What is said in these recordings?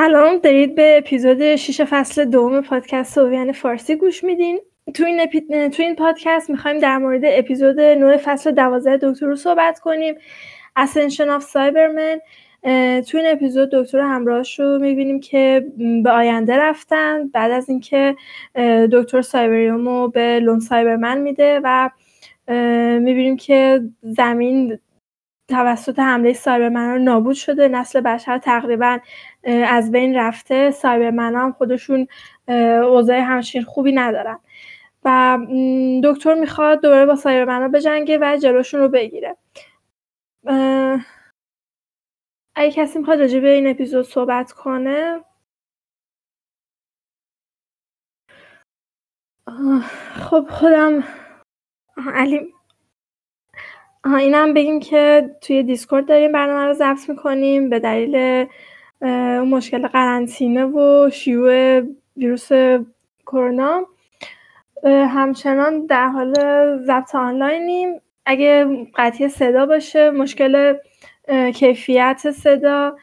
سلام دارید به اپیزود 6 فصل دوم پادکست سویان فارسی گوش میدین. تو این, اپی... تو این پادکست می‌خوایم در مورد اپیزود 9 فصل 12 دکتر رو صحبت کنیم. Ascension of Cybermen تو این اپیزود دکتر همراهش رو می‌بینیم که به آینده رفتن. بعد از اینکه دکتر سایبریوم رو به لون سایبرمن میده و می‌بینیم که زمین توسط حمله سایبرمن رو نابود شده. نسل بشر تقریبا از بین رفته. سایبرمن هم خودشون اوضاع همچین خوبی ندارن. و دکتر می‌خواد دوباره با سایبرمن رو بجنگه و جلوشون رو بگیره. اگه کسی می‌خواد راجع به این اپیزود صحبت کنه. خب خودم علی اینم بگیم که توی دیسکورد داریم برنامه رو ضبط می‌کنیم به دلیل اون مشکل قرنطینه و شیوع ویروس کرونا. همچنان در حال ضبط آنلاینیم. اگه قطعی صدا باشه مشکل کیفیت صدا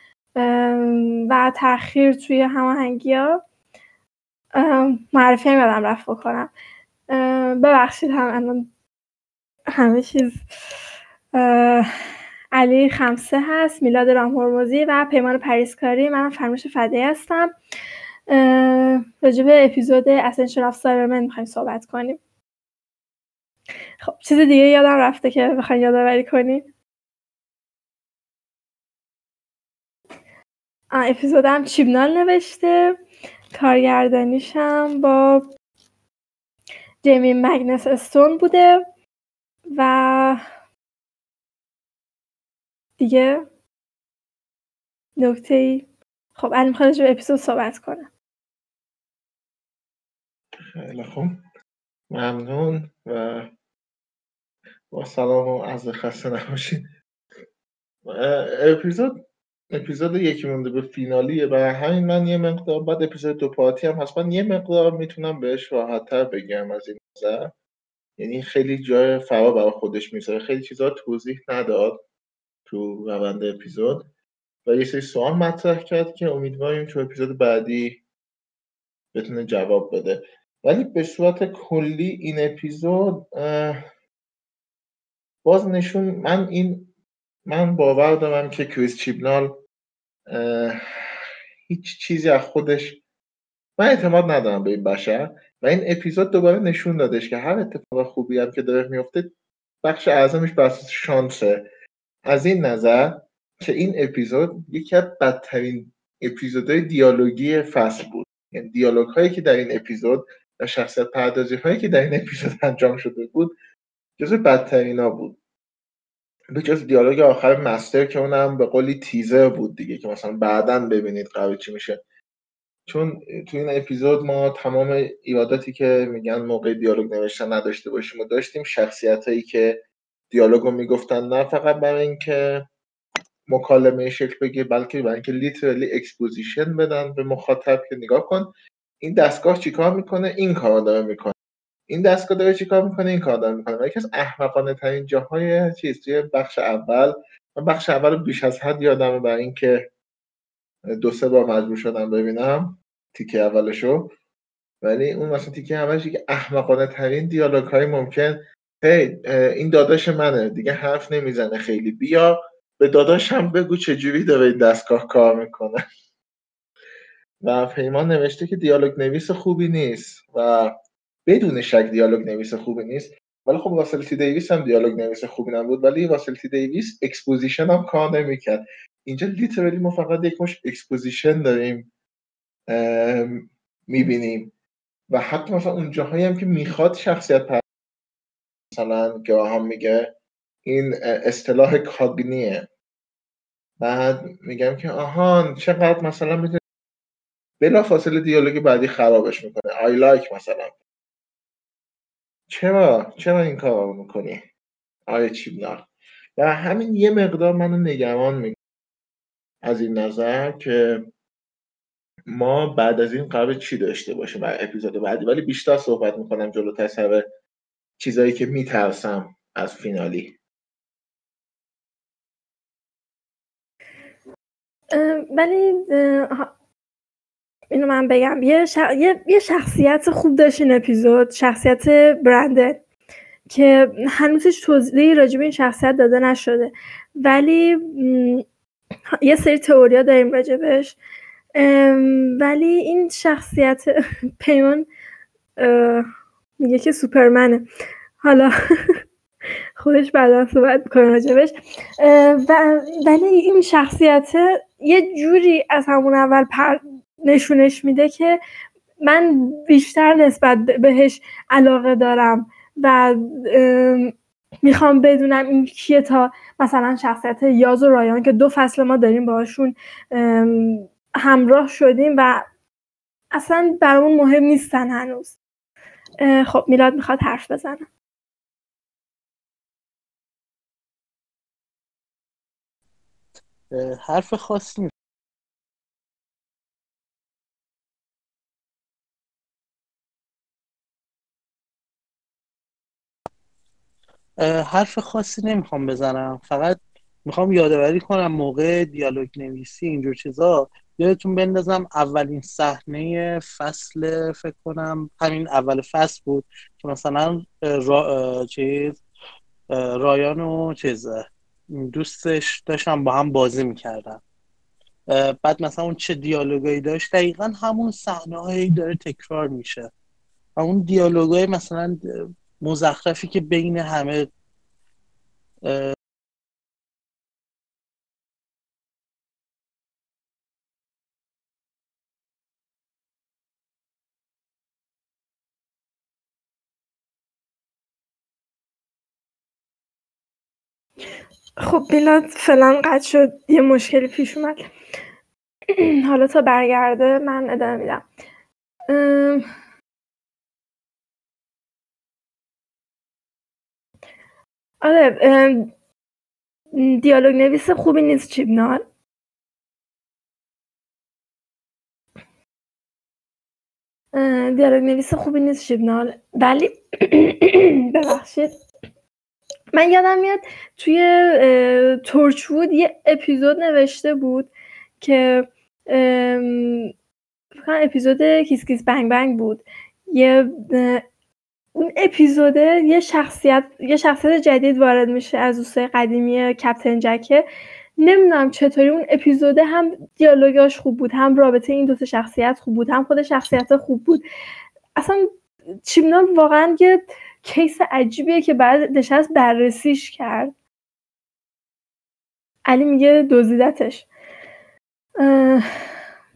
و تاخیر توی هماهنگی ها معرفی هم رفت بکنم. ببخشید هم الان همه چیز. علی خمسه هست میلاد رام هرمزی و پیمان پریسکاری. من فرموش فده هستم. راجع به اپیزود Ascension of the Cybermen می‌خوایم صحبت کنیم. خب چیز دیگه یادم رفته که بخواین یادآوری کنیم اپیزودم چیبنال نوشته. کارگردانیشم با جیمی مگنس استون بوده و دیگه نکته ای؟ خب الان می‌خواد به اپیزود صحبت کنم. خیلی خوب. ممنون و با سلام و از خسته نباشید. اپیزود اپیزود یکی مونده به فینالیه. و همین من یه مقدار بعد اپیزود دو پارتی هم هست. من یه مقدار می‌تونم بهش راحتتر بگم از این نظر. یعنی خیلی جای فرا برای خودش می‌ذاره خیلی چیزا توضیح نداد. تو روند اپیزود. و یه سری سوال مطرح کرد که امیدواریم تو اپیزود بعدی بتونه جواب بده. ولی به صورت کلی این اپیزود باز نشون من این من باور دارم که کریس چیبنال هیچ چیزی از خودش من اعتماد ندارم به این بشر. و این اپیزود دوباره نشون دادش که هر اتفاق خوبی هم که داره میفته بخش اعظمش بر شانسه. از این نظر که این اپیزود یکی از بدترین اپیزودهای دیالوگی فصل بود. یعنی دیالوگ هایی که در این اپیزود و شخصیت پردازی هایی که در این اپیزود انجام شده بود جزو بدترین ها بود. به جز دیالوگ آخر مستر که اونم به قولی تیزر بود دیگه که مثلا بعدا ببینید قرار چی میشه. چون تو این اپیزود ما تمام ایراداتی که میگن موقع دیالوگ نوشتن نداشته باشیم و داشتیم شخصیت هایی که دیالوگ رو می‌گفتن. نه فقط برای اینکه مکالمه شکل بگیره بلکه برای اینکه literally exposition بدن به مخاطب که نگاه کن این دستگاه چیکار می‌کنه؟ این کار داره می‌کنه. این دستگاه داره چیکار می‌کنه؟ این کار داره می‌کنه. یکی از احمقانه ترین جاهای چیز توی بخش اول من بخش اول بیش از حد یادمه برای اینکه دو سه بار مجبور شدم ببینم تیکه اولشو. ولی اون مثلا تیکه اولش که احمقانه ترین دیالوگ های ممکن هی این داداش منه. دیگه حرف نمی‌زنه خیلی. بیا به داداش هم بگو چجوری داره این دستگاه کار می‌کنه. و پیمان نوشته که دیالوگ نویس خوبی نیست و بدون شک دیالوگ نویس خوبی نیست. ولی خب راسل تی دیویس هم دیالوگ نویس خوبی نبود. ولی راسل تی دیویس exposition هم کار نمی‌کرد. اینجا literally ما فقط یک مشت exposition داریم می‌بینیم. و حتی مثلا اون جاهایی هم که می‌خواد شخصیت مثلا هم میگه این اصطلاح کاگنیه. بعد میگم که آهان چقدر مثلا می‌تونه بلا فاصله دیالوگ بعدی خرابش می‌کنه آی لایک مثلا. چرا؟ چرا این کار می‌کنی؟ آیا چیبنار. و همین یه مقدار منو نگران می‌کنه از این نظر که ما بعد از این قرار چی داشته باشیم؟ برای اپیزود بعدی. ولی بیشتر صحبت می‌کنم جلوتر سر چیزایی که میترسم از فینالی. ولی اینو من بگم. یه, یه... شخصیت خوب داشت این اپیزود شخصیت برنده که هنوزش توضیحی راجب این شخصیت داده نشده. ولی یه سری تئوریا داریم راجبش ولی این شخصیت پیمان میگه که سوپرمنه. حالا خودش بعدا صحبت می‌کنه راجبش. ولی این شخصیت یه جوری از همون اول پر نشونش میده که من بیشتر نسبت بهش علاقه دارم و می‌خوام بدونم این کیه تا مثلا شخصیت یاز و رایان که دو فصل ما داریم باشون همراه شدیم و اصلا برامون مهم نیستن هنوز. خب میلاد می‌خواد حرف بزنم حرف خاصی حرف خاصی نمی‌خوام بزنم. فقط می‌خوام یادآوری کنم موقع دیالوگ نویسی اینجور چیزا یادتون بندازم اولین صحنه فصل فکر کنم همین اول فصل بود که مثلا را... چیز رایان و چیز دوستش داشتن با هم بازی می‌کردن. بعد مثلا اون چه دیالوگایی داشت دقیقا همون صحنه هایی داره تکرار میشه. و اون دیالوگای مثلا مزخرفی که بین همه خب بیلاد فعلا قطع شد یه مشکلی پیش اومد. حالا تا برگرده من ادامه میدم. آره دیالوگ نویس خوبی نیست چیبنال. دیالوگ نویس خوبی نیست چیبنال. ولی ببخشید. من یادم میاد توی تورچوود یه اپیزود نوشته بود که اپیزود کیس کیس بنگ بنگ بود. یه اون اپیزوده یه شخصیت یه شخصیت جدید وارد میشه از دوستای قدیمی کپتن جکه. نمی‌دونم چطوری اون اپیزوده هم دیالوگاش خوب بود هم رابطه این دوتا شخصیت خوب بود هم خود شخصیت خوب بود. اصلا چیمنال واقعا یه کیس عجیبیه که بعد نشست بررسیش کرد. علی میگه دزدیدتش.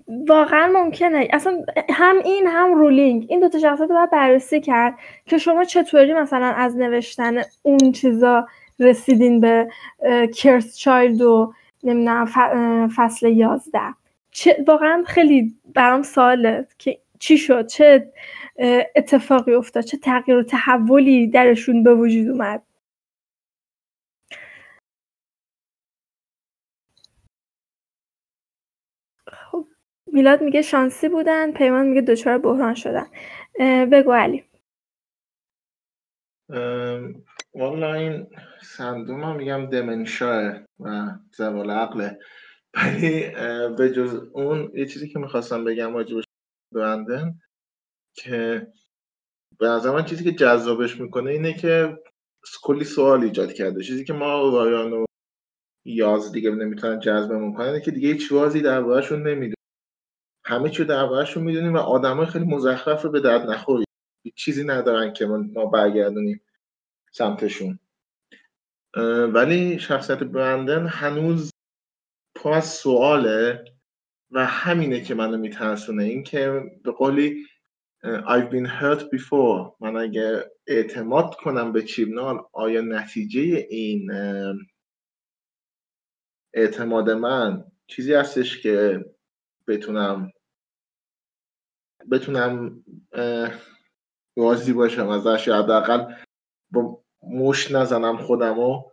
واقعا ممکنه. اصلا هم این هم رولینگ. این دوتا شخصیت رو باید بررسی کرد که شما چطوری مثلا از نوشتن اون چیزا رسیدین به کرس چایلد و نمی‌دونم فصل یازده. واقعا خیلی برام سواله که چی شد؟ چه اتفاقی افتاد؟ چه تغییر و تحولی درشون به وجود اومد؟ خب میلاد میگه شانسی بودن پیمان میگه دچار بحران شدن. بگو علی. والا این سندوم هم میگم دمنشاه و زوال عقله. ولی به جز اون یه چیزی که می‌خواستم بگم راجبش بندن که به نظر من چیزی که جذابش می‌کنه اینه که کلی سوال ایجاد کرده. چیزی که ما رایان و یاز دیگه نمی‌تونن جذبمون کنن که دیگه هیچ در دربارهشون نمی‌دونیم. همه چی دربارهشون می‌دونیم و آدمای خیلی مزخرف به درد نخوری چیزی ندارن که ما برگردونیم سمتشون. ولی شخصیت برندن هنوز پر از سواله. و همینه که منو میترسونه. این که به قولی I've been hurt before. من اگه اعتماد کنم به چیبنال آیا نتیجه این اعتماد من چیزی هستش که بتونم بتونم راضی باشم ازش؟ حداقل با مش نزنم خودم و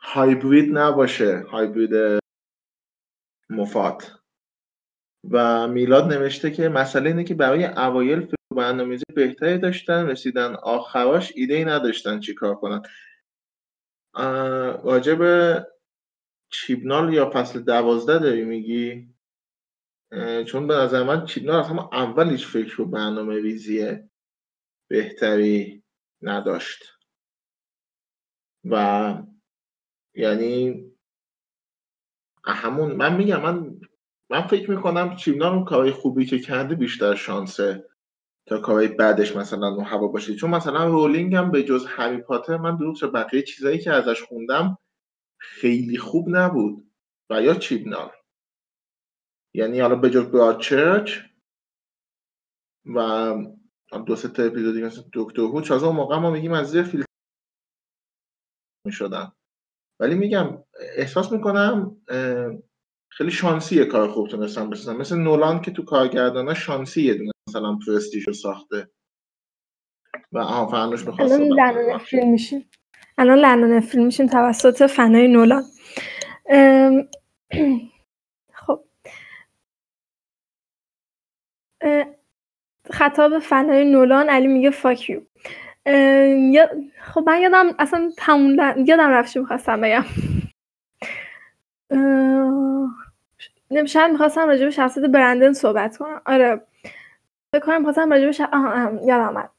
هایبرید نباشه. هایبرید مفاد. و میلاد نوشته که مسئله اینه که برای اوایل برنامه‌ریزی بهتری داشتن رسیدن آخراش ایده ای نداشتن چیکار کنن. راجب چیبنال یا فصل دوازده داری میگی؟ چون به نظر من چیدنا از همه اول هیچ فکر و برنامه ریزی بهتری نداشت. و یعنی همون من میگم من من فکر می‌کنم چیمنا اون کارهای خوبی که کرده بیشتر شانسه تا کارهای بعدش مثلا اون هوا باشه. چون مثلا رولینگ هم به جز هری پاتر من دروغ بقیه چیزایی که ازش خوندم خیلی خوب نبود. و یا چیبنال یعنی حالا به جز چرچ و دو سه تا اپیزودی مثل دکتر هو چازه اون موقع ما میگیم از زیر فیلم می‌شدن. ولی میگم احساس می‌کنم خیلی شانسی کار خوب تونستم بسازم مثل نولان که تو کارگردانا شانسی یه دونه مثلا پرستیش رو ساخته. و آها فرنوش می‌خواست الان لعنان فیلم میشیم. الان لعنان فیلم میشیم توسط فنای نولان. خب. خطاب فنای نولان علی میگه فاکیو خب من یادم اصلا تموم یادم رفت می‌خواستم بگم. شاید می‌خواستم راجع به شخصیت برندن صحبت کنم. آره. فکر کنم می‌خواستم راجع به ش... یادم آمد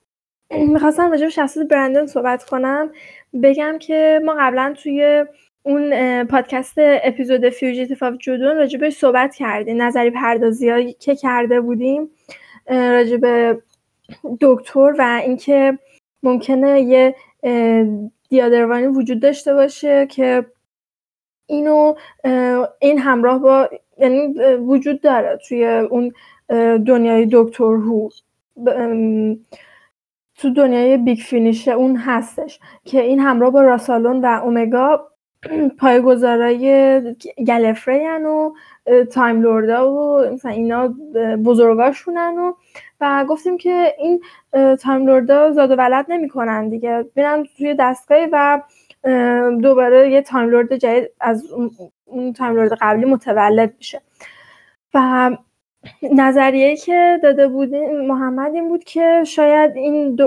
می‌خواستم راجع به شخصیت برندن صحبت کنم. بگم که ما قبلا توی اون پادکست اپیزود Fugitive of the Judoon راجع به صحبت کردیم. نظریه پردازی که کرده بودیم راجع به دکتر و اینکه ممکنه یه the Other وانی وجود داشته باشه که اینو این همراه با یعنی وجود داره توی اون دنیای Doctor Who. تو دنیای Big Finish اون هستش که این همراه با راسالون و اومگا پایه‌گذارای گالیفری‌ان و Time Lord ا و مثلا اینا بزرگاشونن و و گفتیم که این Time Lord ا زاد و ولد نمی‌کنن دیگه. میرن توی دستگاهی و دوباره یه Time Lord جدید از اون Time Lord قبلی متولد میشه. و نظریه که داده بود محمد این بود که شاید این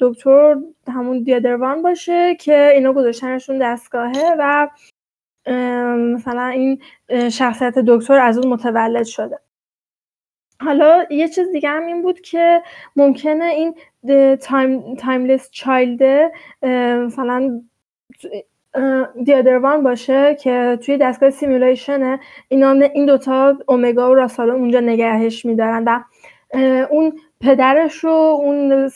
دکتر همون the Other one باشه که اینا گذاشتنشون دستگاهه و مثلا این شخصیت دکتر از اون متولد شده. حالا یه چیز دیگه هم این بود که ممکنه این تایم Timeless Child مثلا the Other one باشه که توی دستگاه simulation ه. اینا این دوتا اومگا و راسالون اونجا نگهش میدارن و اون پدرش رو اون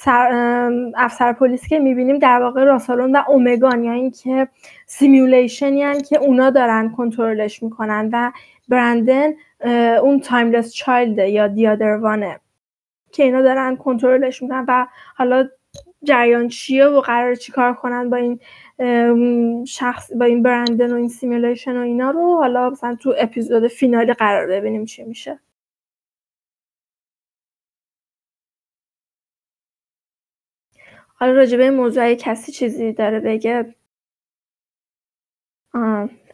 افسر پلیس که می‌بینیم در واقع راسالون و اومگان یعنی اینکه simulation یعنی که اونا دارن کنترلش می‌کنن و برندن اون Timeless Child یا the Other one ه که اینا دارن کنترلش می‌کنن و حالا جریان چیه و قرار چی کار کنن با این شخص با این برندن و این سیمولیشن و اینا رو؟ حالا مثلا تو اپیزود فینالی قرار ببینیم چی میشه. حالا راجبه این موضوع کسی چیزی داره بگه؟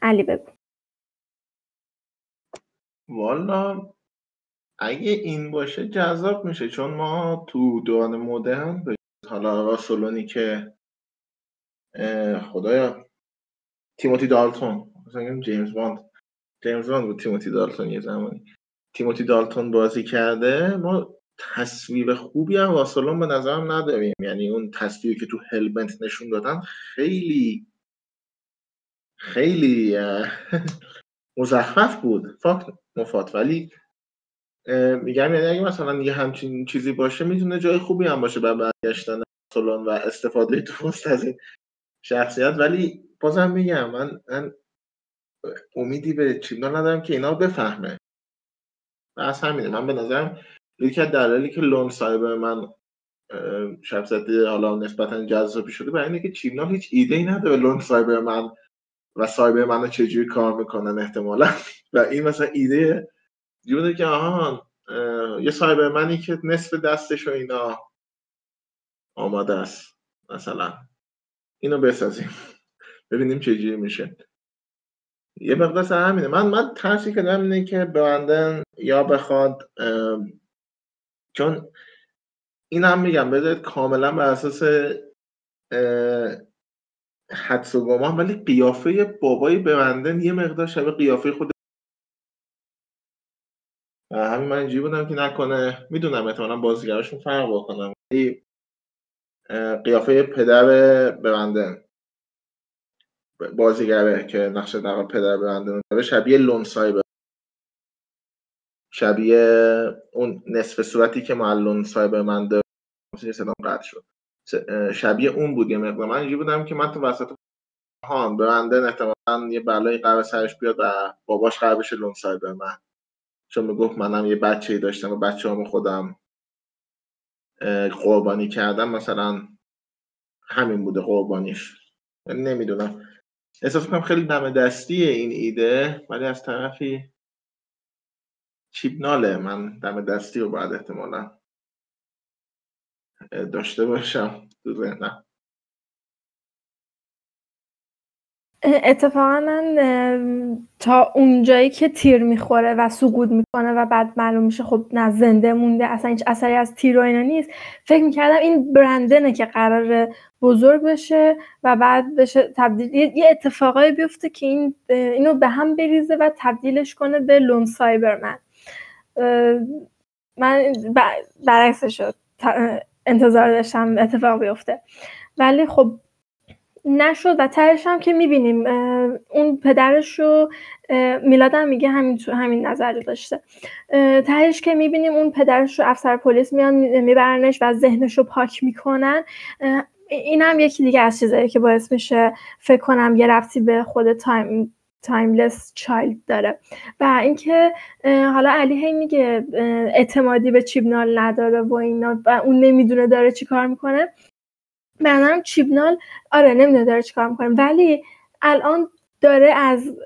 علی بگو. والا اگه این باشه جذاب میشه چون ما تو دوران مدرن حالا راسولونی که خدایا. تیموتی دالتون. مثلا جیمز باند. جیمز باند بود تیموتی دالتون یه زمانی. تیموتی دالتون بازی کرده ما تصویر خوبی هم راسولون به نظرم نداریم. یعنی اون تصویری که تو هلمنت نشون دادن خیلی خیلی مزخرف بود. فاک مفات ولی میگم یعنی اگه مثلا یه همچین چیزی باشه می‌تونه جای خوبی هم باشه برای برگشتن. سولون و استفاده درست از این شخصیت. ولی بازم میگم من, من امیدی به چیمنا ندارم که اینا بفهمه. و از همینه. من به نظرم یکی از که لون سایبر من شخصیت حالا نسبتا جذابی شده برای اینه که چیمنا هیچ ایده ای نداره لون سایبر من و سایبر من چجوری کار می‌کنن احتمالا. و این مثلا ایده جوده که آهان یه سایبرمنی که نصف دستش و اینا. آماده است. مثلا اینو بسازیم. ببینیم چجوری میشه. یه مقدار همینه. من من ترسی که دارم اینه که برندن یا بخواد چون این هم میگم بذارید کاملا بر اساس حدس و گمان ولی قیافه بابای برندن یه مقدار شبه قیافه خود همین من اینجوری بودم که نکنه. می‌دونم احتمالا بازیگراشون فرق بکنم ولی قیافه پدر ببنده. بازیگره که نقش در پدر ببنده داره شبیه لون سایبر شبیه اون نصف صورتی که ما لون سایبر من داره قطع شد. شبیه اون بود یه مقدار. من اینجوری بودم که من تو وسط هان ببنده احتمالا یه بلایی قرار سرش بیاد و باباش قرار بشه لون سایبر من چون می‌گفت منم یه بچه ای داشتم و بچه هم خودم قربانی کردم مثلا همین بوده قربانیش. نمی‌دونم. احساس کنم خیلی دم دستیه این ایده ولی از طرفی چیپناله. من دم دستی رو باید احتمالا داشته باشم تو ذهنم. اتفاقا من تا اونجایی که تیر می‌خوره و سقوط می‌کنه و بعد معلوم میشه خب نه زنده مونده اصلا هیچ اثری از تیر و اینا نیست. فکر می‌کردم این برندنه که قرار بزرگ بشه و بعد بشه تبدیل یه اتفاقایی بیفته که این اینو به هم بریزه و تبدیلش کنه به لون سایبرمن. من برعکس شد. انتظار داشتم اتفاق بیفته. ولی خب نشد و تهش هم که می‌بینیم اون پدرش رو میلادم میگه همین تو همین نظر داشته. تهش که می‌بینیم اون پدرش رو افسر پلیس میان میبرنش و ذهنش رو پاک می‌کنن. این هم یکی دیگه از چیزایی که باعث میشه فکر کنم یه ربطی به خود Time Timeless Child داره. و اینکه حالا علی هی میگه اعتمادی به چیبنال نداره و اینا و اون نمی‌دونه داره چی کار می‌کنه. به چیبنال آره نمی‌دونه داره چی کار می‌کنه. ولی الان داره از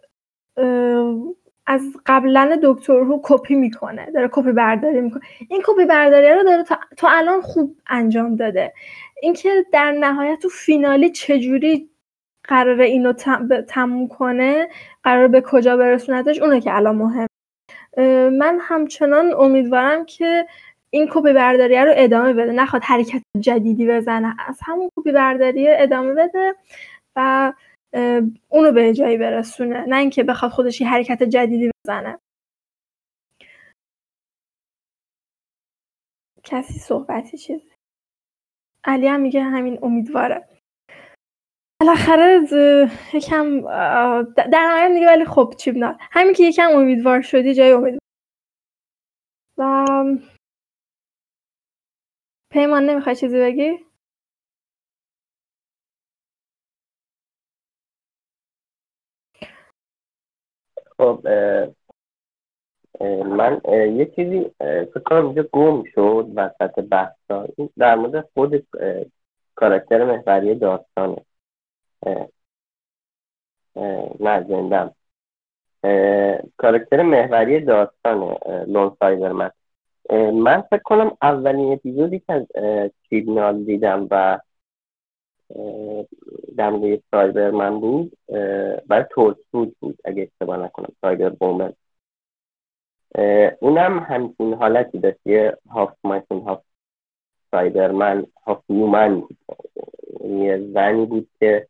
از قبلا دکتر رو کپی می‌کنه داره کپی برداری می‌کنه. این کپی برداری رو داره تا, الان خوب انجام داده. اینکه در نهایت تو فینالی چجوری قراره اینو تموم کنه قرار به کجا برسوندش اونه که الان مهم. من همچنان امیدوارم که این کپی برداری رو ادامه بده. نخواد حرکت جدیدی بزنه. از همون کپی برداری ادامه بده و اونو به جایی برسونه. نه اینکه بخواد خودش یه حرکت جدیدی بزنه. کسی صحبتی چیزی علی هم میگه همین امیدواره. بالاخره یکم در نهایت دیگه ولی خب چیب همین که یکم امیدوار شدی جای امیدوار. و پیمان نمی‌خوای چیزی بگی؟ خب من یه چیزی فکر کنم اینجا گم شد وسط بحثا. در مورد خود کاراکتر محوری داستانه. نه زندم. کاراکتر محوری داستان لون سایبرمن من فکر کنم اولین اپیزودی که از سیگنال دیدم و در مورد سایبرمن بود برای تورسود بود اگه اشتباه نکنم سایبر بومن اونم همچین حالتی داشت یه هاف ماشین هاف سایبرمن هاف یومن یه زنی بود که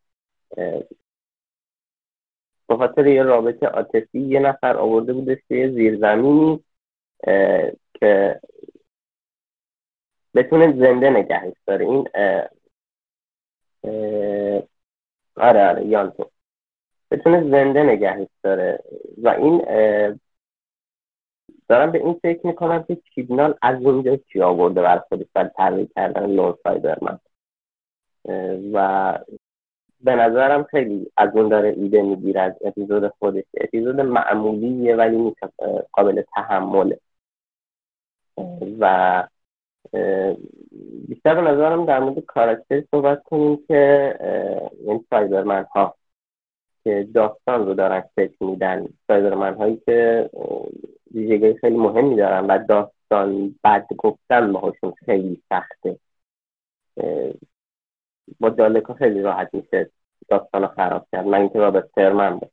به خاطر یه رابطه عاطفی یه نفر آورده بودش یه زیرزمینی که بتونه زنده نگهش داره. این آره آره یانتو بتونه زنده نگهش داره. و این دارم به این فکر می‌کنم که چیبنال از اونجا چی آورده بر خودش برای تغییر کردن لون سایبرمن. و به نظرم خیلی از اون داره ایده می‌گیره از اپیزود خودش. اپیزود معمولیه ولی قابل تحمله. و بیشتر به نظرم در مورد کاراکتر صحبت کنیم که این سایبرمن ها که داستان رو دارن فکر میدن سایبرمن هایی که ویژگی خیلی مهمی دارن و داستان بد گفتن باهاشون خیلی سخته. با جالکا خیلی راحت میشه داستان رو خراب کرد. من اینکه رابرت ترمن بود.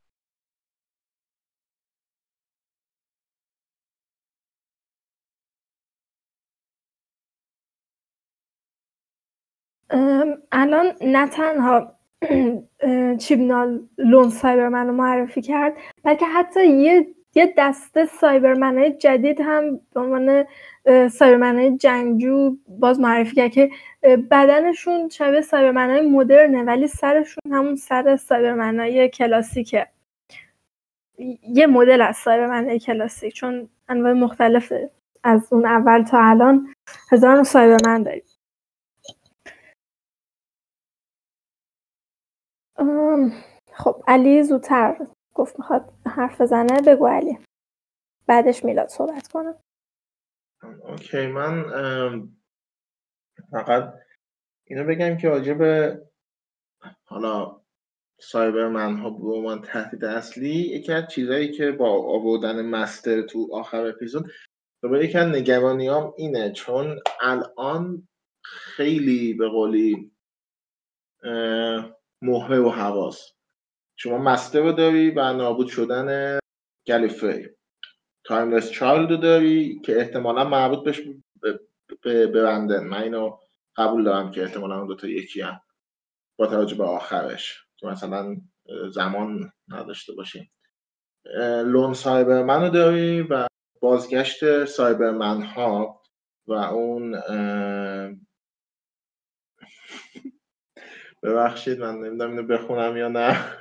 الان نه تنها چیبنال لون سایبرمن رو معرفی کرد بلکه حتی یه یه دسته سایبرمنهای جدید هم به عنوان سایبرمنهای جنگجو باز معرفی کرد که بدنشون شبیه سایبرمنهای مدرنه ولی سرشون همون سر سایبرمنهای کلاسیکه. یه مدل از سایبرمنهای کلاسیک چون انواع مختلف از اون اول تا الان هزاران سایبرمن داریم. خب علی زودتر گفت می‌خواد حرف بزنه بگو علی. بعدش میلاد صحبت کنم اوکی من فقط اینو بگم که راجع به حالا سایبرمن ها به عنوان تهدید اصلی یکی از چیزهایی که با آوردن مستر تو آخر اپیزود دوباره یکی از نگرانیام اینه چون الان خیلی به قولی مهره و حواس. شما Master رو داری و نابود شدن Gallifrey Timeless Child رو داری که احتمالا مربوط بهش ببندن من اینو قبول دارم که احتمالا اون دوتا یکی‌ان. با توجه به آخرش. که مثلا زمان نداشته باشیم. لون سایبرمن رو داری و بازگشت سایبرمن ها و اون ببخشید من نمی‌دونم اینو بخونم یا نه.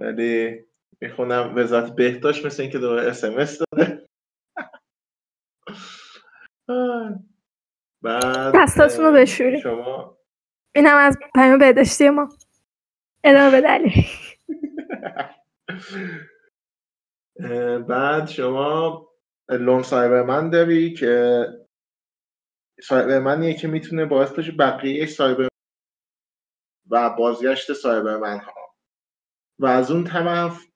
ولی می‌خونم وزارت بهداشت مثل اینکه دوباره اسمس داده. بعد دستاتون رو بشوری شما؟ این هم از پیام بهداشتی ما. ادامه بدلی. بعد شما لون سایبرمن داری که سایبرمنیه که می‌تونه باعث بشه بقیه سایبر بازگشت سایبرمن ها. و از اون طرف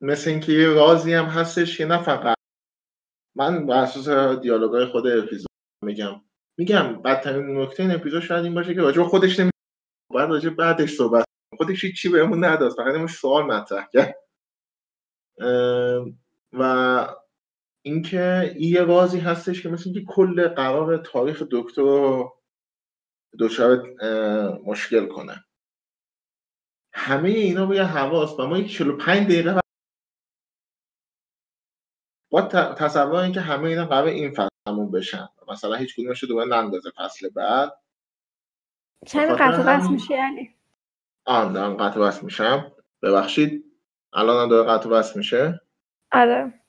مثل اینکه یه رازی هم هستش که نه فقط من بر اساس دیالوگای خود اپیزود میگم. میگم بدترین نکته این اپیزود شاید این باشه که راجع خودش نمی بعد راجع بعدش صحبت خودش چی بهمون نداد فقط این سوال مطرح کرد. و اینکه این یه رازی هستش که مثل اینکه کل قرار تاریخ دکتر دچار مشکل کنه. همه اینا روی حواس و ما یک 45 دقیقه با تصور اینکه همه اینا قرار این فصل همون بشن. مثلا هیچ کدومش دوباره نندازه فصل بعد. چند قطع بس میشه یعنی؟ آن دارم قطع بس میشم. ببخشید. الان هم داره قطع بس میشه. آره.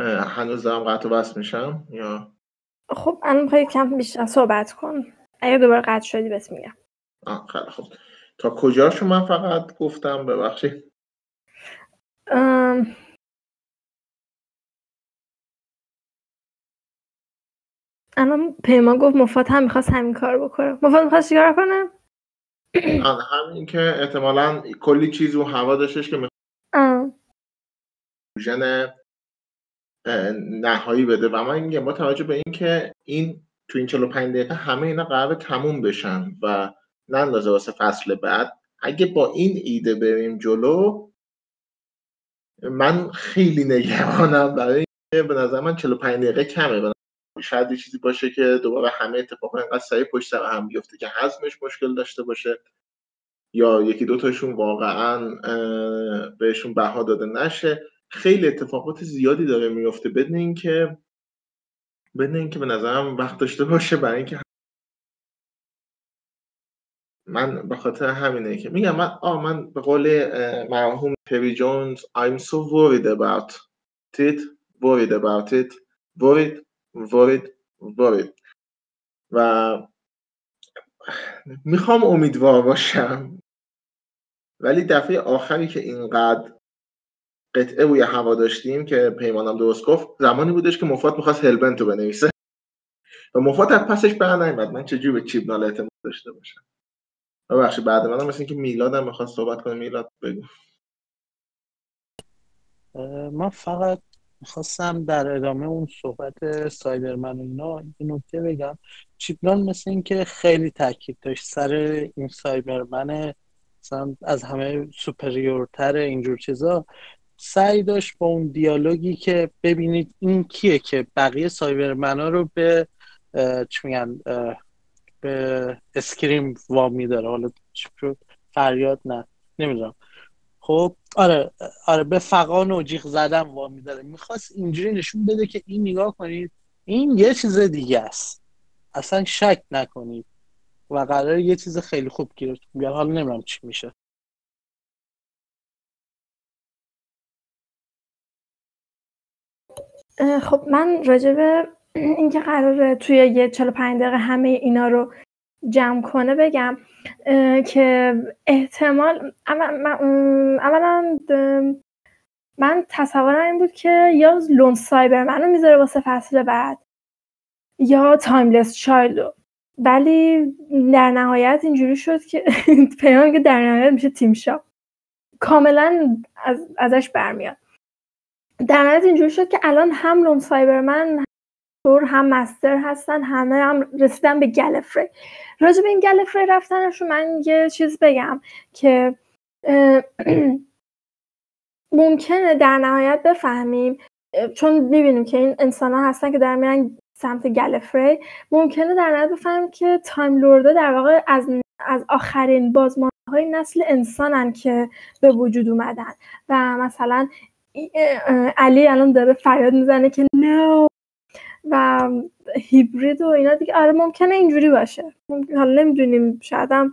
هنوز دارم قطع بس میشم یا؟ خب الان می‌خوای کم بیشتر صحبت کن. اگه دوباره قطع شدی بس میگم. خیلی خوب. تا کجاشو من فقط گفتم؟ ببخشید. ام... الان پیمان گفت مفاد هم می‌خواست همین کار بکنه. مفاد می‌خواست چیکار کنه؟ همین که احتمالا کلی چیز و هوا داشتش که. ژن نهایی بده. و من میگم با توجه به اینکه این تو این 45 دقیقه همه اینا قرار تموم بشن و نندازه واسه فصل بعد اگه با این ایده بریم جلو من خیلی نگرانم برای اینکه به نظر من 45 دقیقه کمه. شاید چیزی باشه که دوباره همه اتفاقا اینقدر سریع پشت سر هم بیفته که هضمش مشکل داشته باشه یا یکی دوتاشون واقعا بهشون بها داده نشه. خیلی اتفاقات زیادی داره میفته بدون اینکه بدون اینکه به نظرم وقت داشته باشه برای اینکه من به خاطر همینه که میگم من آه من به قول مرحوم پری جونز I'm so worried about it worried about it worried worried worried. و می‌خوام امیدوار باشم. ولی دفعه آخری که اینقدر قطعه روی هوا داشتیم که پیمانم درست گفت. زمانی بودش که مفاد می‌خواست هلبنت رو بنویسه. و مفاد از پسش بر نیومد. من چجوری به چیبنال اعتماد داشته باشم؟ ببخشید بعد منم مثل اینکه میلاد هم می‌خواست صحبت کنه میلاد بگو. من فقط می‌خواستم در ادامه اون صحبت سایبرمن و اینا این نکته بگم. چیبنال مثل اینکه خیلی تاکید داشت سر این Cyberman مثلا از همه superior تر اینجور چیزا. سعی داشت با اون دیالوگی که ببینید این کیه که بقیه Cyberman ها رو به چی میگن به scream وامی داره حالا فریاد نه نمی‌دونم. خب آره آره به فغان و جیغ زدن وامی داره می‌خواست اینجوری نشون بده که این نگاه کنید این یه چیز دیگه است. اصلا شک نکنید. و قرار یه چیز خیلی خوب گیرتون بیاد حالا نمی‌دونم چی میشه. خب من راجبه اینکه قراره توی یه 45 دقیقه همه اینا رو جمع کنه بگم که احتمال اولا من تصورم این بود که یا لون سایبرمن رو می‌ذاره واسه فصل بعد یا تایملس چایلدو ولی در نهایت اینجوری شد که پیام که در نهایت میشه تیم شا کاملا از ازش برمیاد. در نهایت اینجوری شد که الان هم لون سایبرمن تور هم مستر هستن همه هم رسیدن به گلفری راجع به این گلفری رفتنشون من یه چیز بگم که ممکنه در نهایت بفهمیم چون می‌بینیم که این انسان ها هستن که در میرن سمت گلفری ممکنه در نهایت بفهمیم که تایم لوردا در واقع از از آخرین بازمان های نسل انسانن که به وجود اومدن. و مثلا علی الان داره فریاد می‌زنه که نه. و هیبرید و اینا دیگه. آره ممکنه اینجوری باشه. حالا نمی‌دونیم شاید هم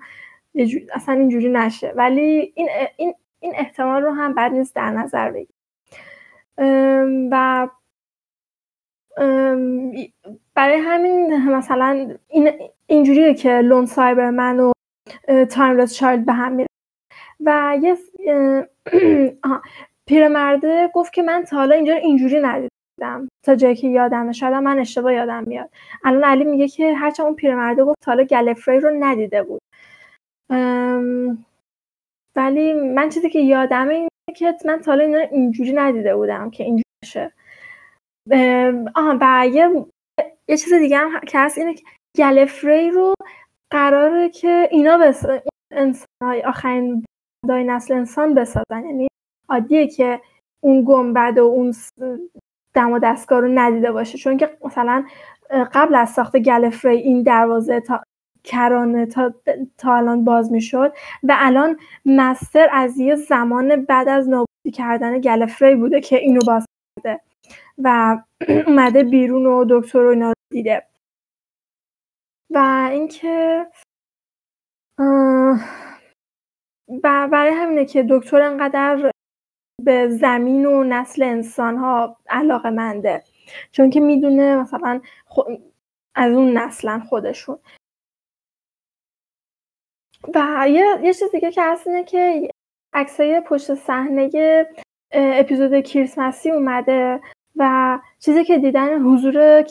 اصلا اینجوری نشه. ولی این, این, این احتمال رو هم بد نیست در نظر بگیر و برای همین مثلا این اینجوریه که Lone Cyberman و Timeless Child به هم میره و یه پیرمرده گفت که من تا حالا اینجا اینجوری ندیدم. تا جایی که یادمه شاید من اشتباه یادم میاد. الان علی میگه که هرچند اون پیرمرده گفت تا حالا گلفری رو ندیده بود. ولی من چیزی که یادمه اینه که من تا حالا اینجوری ندیده بودم که اینجوری شه آها و یه, یه چیز دیگه هم که هست اینه که گلفری رو قراره که اینا بس انسان آخرین دای نسل انسان بسازن. یعنی عادیه که اون گنبد و اون دم و دستگاه رو ندیده باشه. چون که مثلا قبل از ساخت گلفری این دروازه تا کرانه تا, تا الان باز می‌شد و الان مستر از یه زمان بعد از نابودی کردن گلفری بوده که اینو باز کرده و اومده بیرون و دکتر رو اینا رو دیده. و اینکه و برای همینه که دکتر انقدر به زمین و نسل انسان ها علاقه منده چون که می‌دونه مثلا از اون نسلن خودشون. و یه, یه چیز دیگه که هست اینه که عکسای پشت صحنه اپیزود کریسمسی اومده و چیزی که دیدن حضور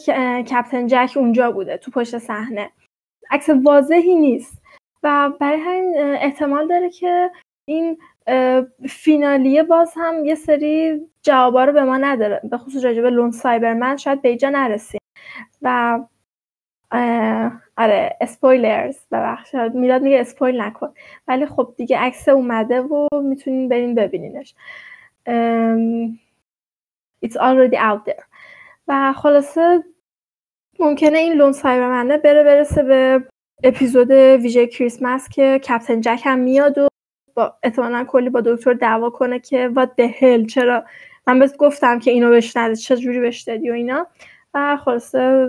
کپتن جک اونجا بوده تو پشت صحنه. عکس واضحی نیست. و برای همین احتمال داره که این فینالیه باز هم یه سری جوابا رو به ما نداره. به خصوص راجع به لون سایبرمن شاید به اینجا نرسیم. و آره اسپویلرز. ببخشید میلاد میگه اسپویل نکن. ولی خب دیگه عکس اومده و می‌تونین برین ببینینش. it's already out there. و خلاصه ممکنه این لون سایبرمنه بره برسه به اپیزود ویژه کریسمس که کپتن جک هم میاد و با احتمالا کلی با دکتر دعوا کنه که وات هل چرا؟ من بهت گفتم که اینو بهش نده چه جوری بهش دادی و اینا. و خلاصه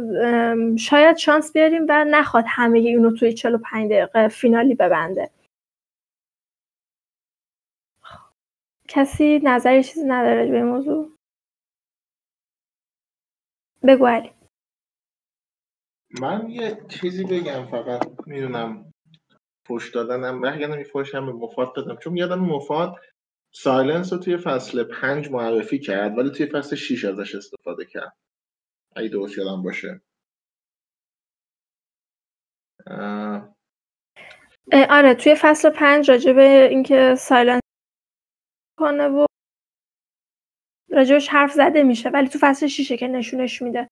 شاید شانس بیاریم و نخواد همه اینو توی 45 دقیقه فینالی ببنده. کسی نظری چیزی نداره به موضوع؟ بگو علی. من یه چیزی بگم فقط می‌دونم. فوش دادنم برگردم فوشم به موفات دادم. چون یادم موفات Silence رو توی فصل پنج معرفی کرد ولی توی فصل شیش ازش استفاده کرد. اگه درست یادم باشه. آره توی فصل پنج راجبه اینکه Silence کنه و راجبش حرف زده میشه ولی تو فصل شیشه که نشونش میده.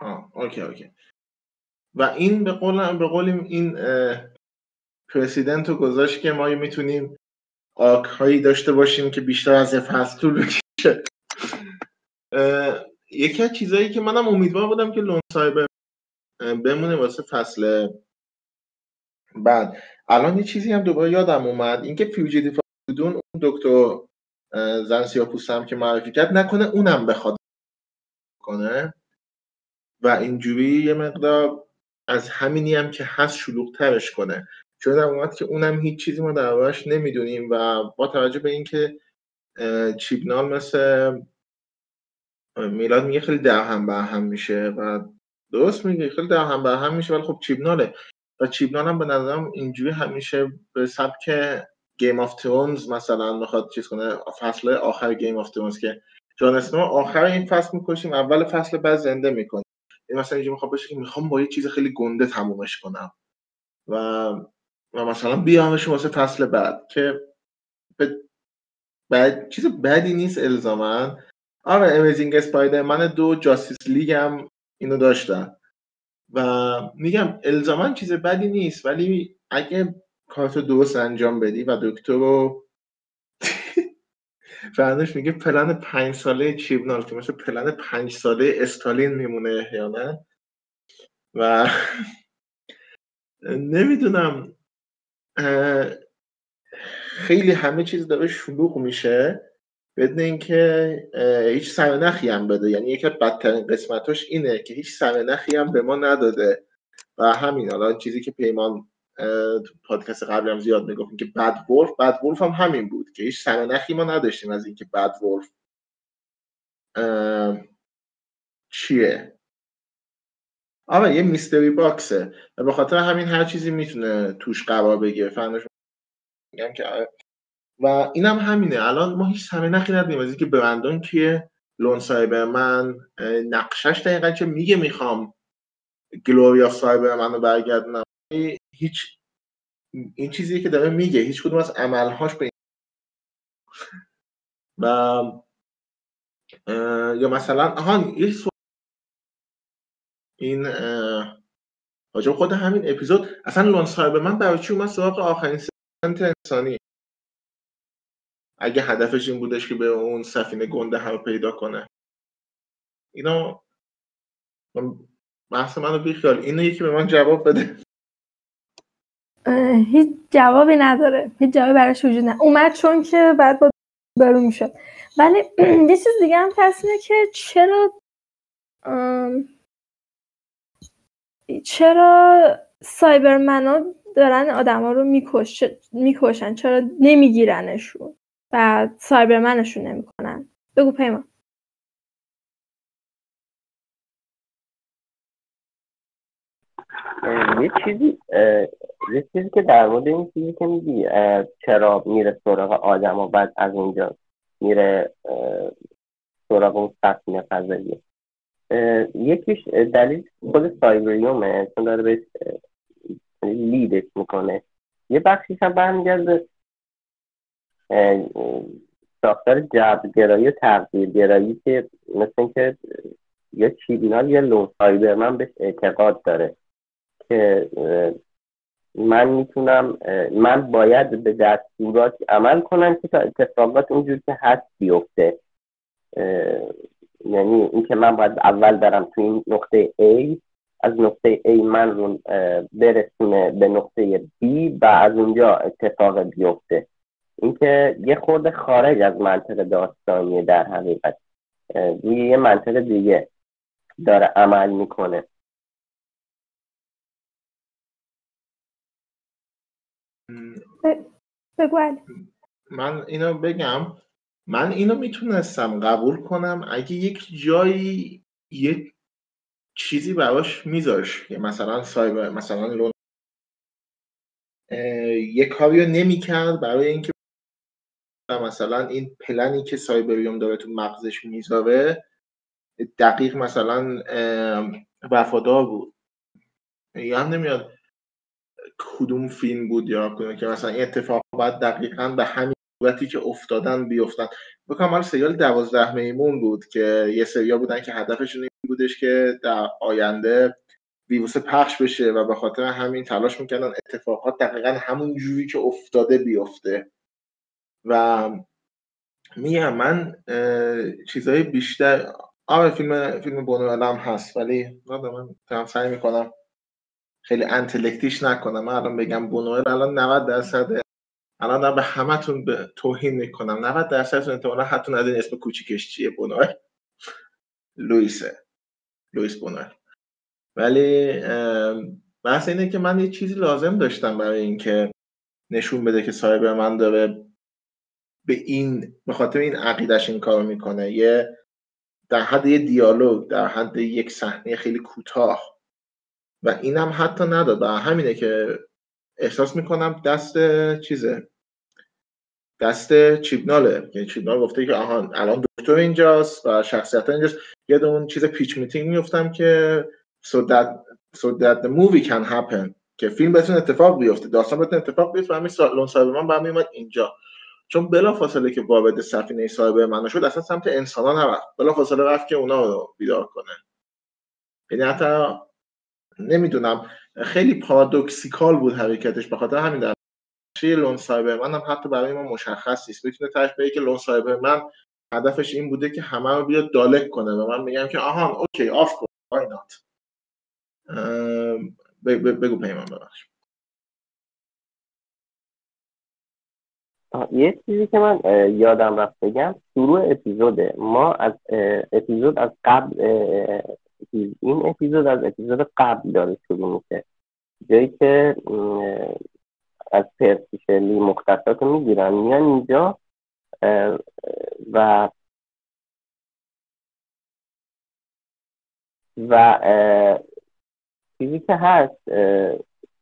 آه okay okay. و این به قول به قولیم این precedent رو گذاشت که ما می‌تونیم arc هایی داشته باشیم که بیشتر از یه فصل طول بکشه. یکی از چیزایی که منم امیدوار بودم که Lone Cyber بمونه واسه فصل بعد. الان یه چیزی هم دوباره یادم اومد اینکه Fugitive بدون اون دکتر زن سیاپوستم که معرفی کرد نکنه اونم بخواد کنه. و اینجوری یه مقدار از همینی هم که هست شلوغ ترش کنه. چون اومد که اونم هیچ چیزی ما دربارش نمی‌دونیم و با توجه به اینکه چیبنال مثل میلاد میگه خیلی در هم بر هم میشه و درست میگه خیلی در هم بر هم میشه ولی خب چیبناله. و چیبنال هم به نظرم اینجوری همیشه به سبک Game of Thrones مثلا می‌خواد چیز کنه فصل آخر Game of Thrones که جان اسنو آخر این فصل می‌کشیم اول فصل بعد زنده می‌کنیم. این مثلا اینجوری می‌خواد بشه که می‌خوام با یه چیز خیلی گنده تمومش کنم. و و مثلا بیامش واسه فصل بعد که به بعد چیز بدی نیست الزاما. آره Amazing Spider-Man دو Justice League هم اینو داشتن. و میگم الزاما چیز بدی نیست ولی اگه کارتو درست انجام بدی و دکتر رو فرنش میگه پلن پنج ساله چیبنال که مثل پلن پنج ساله استالین میمونه احیانا و نمی‌دونم. خیلی همه چیز داره شلوغ میشه بدون اینکه هیچ سرنخی هم بده. یعنی یکی از بدترین قسمتاش اینه که هیچ سرنخی هم به ما نداده. و همین حالا چیزی که پیمان تو پادکست قبل هم زیاد می‌گفتیم که بد ولف بد ولف هم همین بود که هیچ سرنخی ما نداشتیم از اینکه بد ولف چیه؟ آره یه میستری باکسه. و به خاطر همین هر چیزی می‌تونه توش قرار بگیره. فهمش میگم که آره. و اینم هم همینه. الان ما هیچ سرنخی نداریم. از اینکه برندون کیه لون سایبرمن نقشش دقیقا که میگه می‌خوام گلوریا سایبرمن رو برگردونم هیچ این چیزی که داره میگه. هیچ کدوم از عملهاش به و یا مثلا آهان یه این حاجب خود همین اپیزود. اصلا لون به من برای چی اومد سراغ آخرین سنت انسانی؟ اگه هدفش این بودش که به اون سفینه گنده هم پیدا کنه. اینا بحث منو بیخیال اینو یکی به من جواب بده. هیچ جوابی نداره. هیچ جوابی براش وجود نه. اومد چون که بعد با برو می‌شد. ولی یه چیز دیگه هم که چرا چرا سایبرمنا دارن آدما رو میکش... می‌کشن؟ چرا نمیگیرنشون؟ بعد سایبرمنشون نمی‌کنن؟ بگو پیمان یه چیزی یه چیزی که در مورد این چیزی که میگی چرا میره سراغ آدم و بعد از اونجا میره سراغ اون سفینه فضاییه یکیش دلیل خود سایبریومه چون داره به لیدش می‌کنه. یه بخشیش هم برمیگرده ساختار جبرگرایی و تغییرگرایی که مثل اینکه یا چیبینال یا لون سایبرمن بهش اعتقاد داره که من می‌تونم من باید به دستورات عمل کنم که تا اتفاقات اونجور که هست بیفته. یعنی اینکه من باید اول برم تو این نقطه A از نقطه A من رو برسونه به نقطه B و از اونجا اتفاق بیفته. اینکه یه خورده خارج از منطق داستانیه در حقیقت روی یه منطق دیگه داره عمل می‌کنه. بگو من اینو بگم. من اینو می‌تونستم قبول کنم اگه یک جایی یک چیزی براش میذاش مثلا سایبر مثلا لون یک کاری رو نمی‌کرد برای اینکه مثلا این پلنی که سایبریوم داره تو مغزش می‌ذاره دقیق مثلا وفادار بود. هم نمیاد کدوم فیلم بود یا کدوم که مثلا این اتفاق باید دقیقا به همین صورتی که افتادن بیفتن. بکنم مال سریال دوازده میمون بود که یه سریال بودن که هدفشون این بودش که در آینده ویروس پخش بشه و به خاطر همین تلاش می‌کردن اتفاقات دقیقا همون جوری که افتاده بیفته. و میگم من چیزهای بیشتر آره فیلم فیلم بونو هست ولی من سعی می‌کنم خیلی انتلکتیش نکنم. من الان بگم بونوئل الان 90 درصد الان دارم به همتون به توهین می‌کنم. 90 درصدتون احتمالاً حتی ندین اسم کوچیکش چیه بونوئل؟ لوئیسه. لوئیس بونوئل. ولی بحث اینه که من یه چیزی لازم داشتم برای اینکه نشون بده که من داره به این به خاطر این عقیدش این کارو می‌کنه. یه در حد یه دیالوگ در حد یک صحنه خیلی کوتاه. و اینم حتی نداد. و همینه که احساس می‌کنم دست چیزه؟ دست چیبناله. یعنی چیبنال گفته که آهان الان دکتر اینجاست و شخصیت اینجاست. یاد اون چیز پیچ میتینگ میفتم که so that, so that the movie can happen که فیلم بتون اتفاق بیفته داستان بتون اتفاق بیفته و همین لون سایبرمن من میومد اینجا. چون بلا فاصله که وارد سفینه Cyberman شد اصلا سمت انسان ها نرفت. بلا فاصله رفت که اونا رو بیدار کنه. یعنی حتی نمی‌دونم خیلی paradoxical بود حرکتش به خاطر همین در Lone Cyberman هم حتی برای ما مشخص نیست. می‌تونه تهش که Lone Cyberman هدفش این بوده که همه رو بیاد Dalek کنه و من میگم که آهان okay of course why not بگو پیمان ببخش یه چیزی که من یادم رفت بگم شروع اپیزوده. ما از اپیزود از قبل این اپیزود از اپیزود قبل داره شروع میشه. جایی که از پرسیشلی مختصات رو می‌گیرن میان اینجا و و چیزی که هست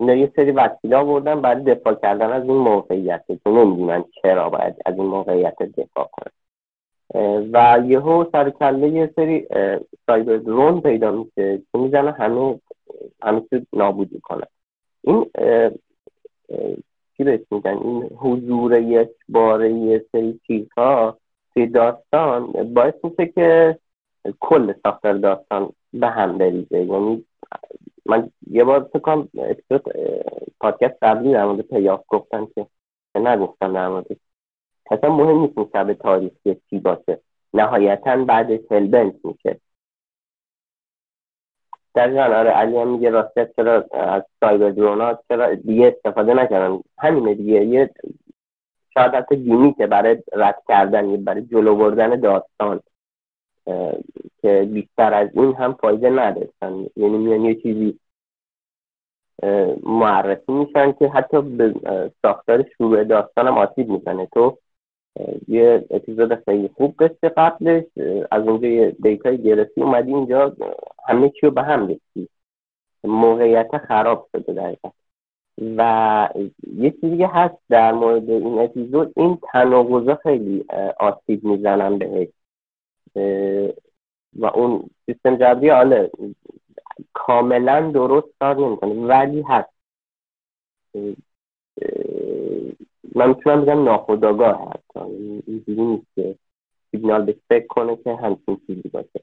اینا یه سری وسیله آوردن برای دفاع کردن از این موقعیت که نمی‌دونن چرا باید از این موقعیت دفاع کنن. و یهو سر کله یه سری سایبر درون پیدا میشه که می‌زنه؟ همه همه نابود می‌کنه. این چی بهش میگن؟ این حضور یک باره یه سری چیزها توی داستان باعث میشه که کل ساختار داستان به هم بریزه. یعنی من یه بار فکر اپیزود پادکست قبلی در مورد پیاف گفتم که نگفتم در مورد. اصلا مهم نیست این تاریخی چی باشه. نهایتا بعد هلبنت میشه. دقیقا آره علی هم میگه راستیت چرا از سایبر درونات چرا دیگه استفاده نکردن؟ همینه دیگه یه شاید حتی که برای رد کردن برای جلو بردن داستان که بیشتر از این هم فایده نداشتن یعنی میان یه چیزی معرفی میشن که حتی به ساختار شروع داستانم آسیب می‌زنه. تو یه اپیزود خیلی خوب قصه قبلش از اونجا یه دیتای گرفتی اومدی اینجا همه چی رو به هم رسی موقعیت خراب شده دقیقا. و یه چیزی هست در مورد این اپیزود این تناقضا خیلی آسیب می‌زنن بهش. و اون سیستم جبری آله کاملا درست کار نمی‌کنه ولی هست. من می‌تونم بگم ناخداگاه هست اینجوری نیست که سیگنال به فکر کنه که همچین چیزی باشه.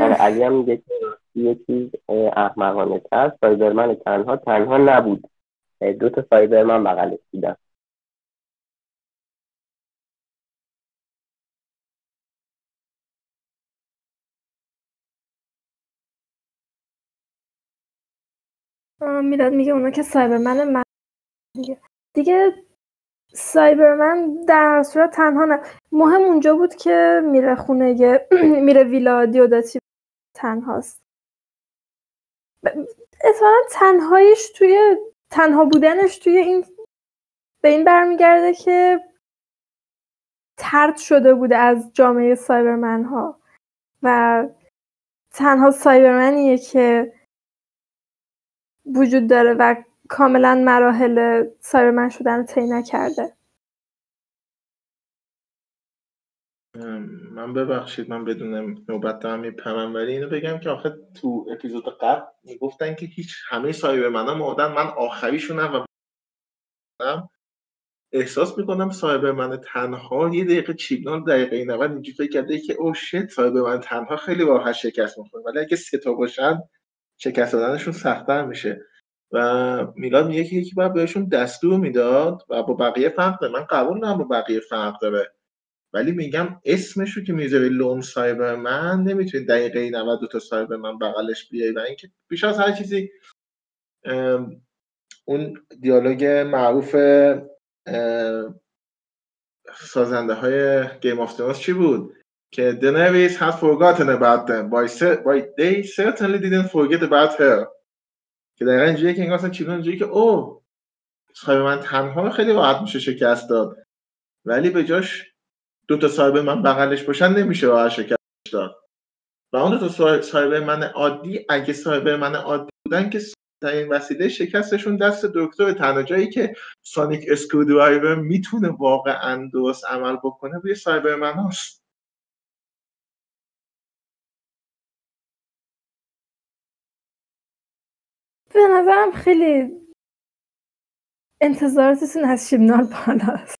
علی هم میگه که یه چیز احمقانه تر سایبرمن تنها تنها نبود. دو تا سایبرمن بغلش دیدم میلاد میگه اونا که سایبرمن من دیگه. دیگه سایبرمن در صورت تنها نه. مهم اونجا بود که میره خونه میره ویلا دیوداتی. تنهاست. اتفاقا تنهایش توی تنها بودنش توی این به این برمیگرده که ترد شده بوده از جامعه سایبرمن ها و تنها سایبرمنیه که وجود داره و کاملا مراحل سایبرمن شدن رو طی نکرده. من ببخشید من بدون نوبت دارم میپرم ولی اینو بگم که آخه تو اپیزود قبل می‌گفتن که هیچ همه سایبرمن ها مردن من آخریشونم و احساس می‌کنم سایبرمن تنها یه دقیقه چیگنال دقیقه 90 اینجوری فکر کرده که او شت سایبرمن تنها خیلی راحت شکست می‌خوره. ولی اگه سه تا باشن شکست دادنشون سختتر میشه. و میلاد میگه که یکی باید بهشون دستور می‌داد و با بقیه فرق داره. من قبول دارم با بقیه فرق داره. ولی میگم اسمش رو که می‌ذاری Lone Cyberman نمی‌تونی دقیقه 92 تا Cyberman بغلش بیای و اینکه بیش از هر چیزی اون دیالوگ معروف سازنده های Game of چی بود؟ که Daenerys had forgotten about them. But, but they certainly didn't forget about her. که دقیقا اینجوریه که انگار اصلا چیزون اینجوری که او Cyberman تنها خیلی راحت میشه شکست داد. ولی به جاش دو تا Cyberman بغلش باشن نمیشه راحت شکست داد. و اون دو تا Cyberman عادی اگه Cyberman عادی بودن که در این وسیله شکستشون دست دکتر تنها جایی که sonic screwdriver می‌تونه واقعا درست عمل بکنه روی Cyberman هاست. به نظرم خیلی انتظاراتتون از شیبنال بالاست.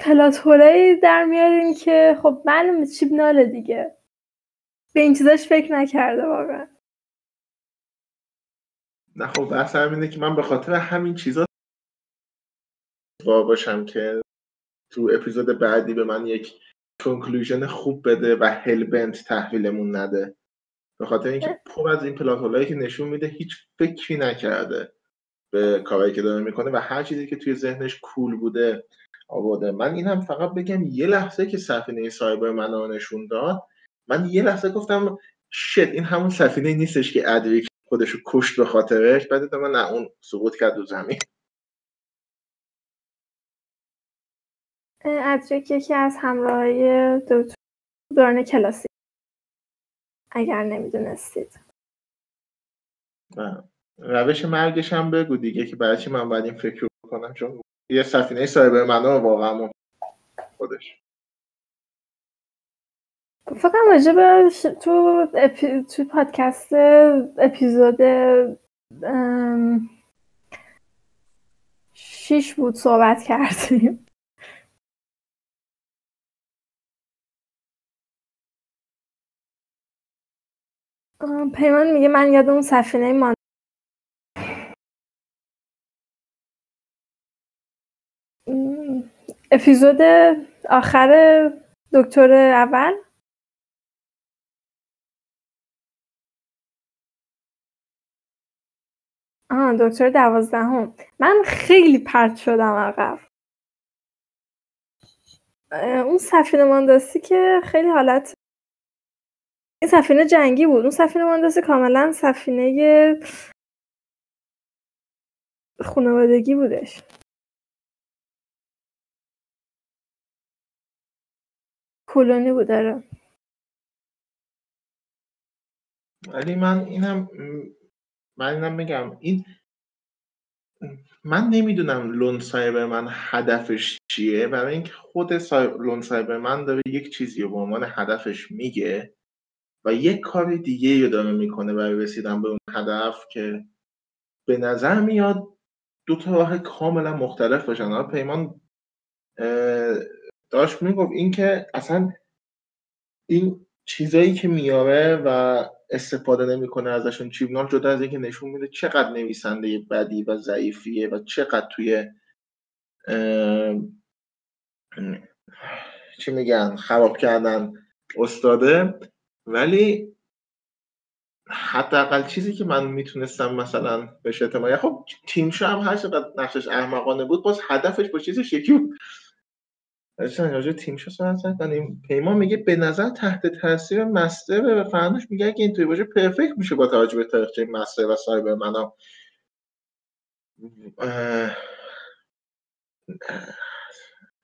پلاتورایی در میارین که خب معلومه شیبناله دیگه. به این چیزاش فکر نکرده واقعا. نه خب بحث اینه که من به خاطر همین چیزا باشم که تو اپیزود بعدی به من یک کنکلوژن خوب بده و هلبنت تحویلمون نده. به خاطر اینکه پر از این پلات که نشون میده هیچ فکری نکرده به کارهایی که داره می‌کنه و هر چیزی که توی ذهنش کول بوده آورده. من این هم فقط بگم یه لحظه که سفینه سایبر من نشون داد من یه لحظه گفتم شت این همون سفینه نیستش که ادریک خودشو کشت به خاطرش بعد من نه اون سقوط کرد رو زمین. ادریک یکی از همراهای دکتر دوران کلاسی. اگر نمی‌دونستید. روش مرگش هم بگو دیگه که برای چی من باید این فکر کنم چون یه سفینه سایبر منو واقعا خودش. فقط راجع به تو اپی... تو پادکست اپیزود شیش بود صحبت کردیم. پیمان میگه من یاد اون سفینه مان اپیزود آخر دکتر اول. آه دکتر دوازدهم. من خیلی پرت شدم عقب. اون سفینه مانداسی که خیلی حالت این سفینه جنگی بود. اون سفینه مانداسی کاملا سفینه خانوادگی بودش. کلونی بود داره ولی من اینم من اینم میگم این من نمی‌دونم لون سایبر من هدفش چیه. برای اینکه خود سای... لون سایبر من داره یک چیزی رو به عنوان هدفش میگه. و یک کار دیگه رو داره می‌کنه برای رسیدن به اون هدف که به نظر میاد دو تا راه کاملا مختلف باشن. پیمان داشت می‌گفت اینکه اصلا این چیزایی که میاره و استفاده نمی‌کنه ازشون چیبنال جدا از اینکه نشون میده چقدر نویسنده بدی و ضعیفیه و چقدر توی چی میگن خراب کردن استاده. ولی حداقل چیزی که من می‌تونستم مثلا بهش اعتماد خب تیمشو هم هر چقدر نقشش احمقانه بود باز هدفش با چیزش یکی بود. داشتن راجع تیمشو صحبت کنیم پیمان میگه به نظر تحت تاثیر مستر و فرنوش میگه که اینطوری باشه پرفکت میشه با توجه به تاریخچه مستر و سایبر منم.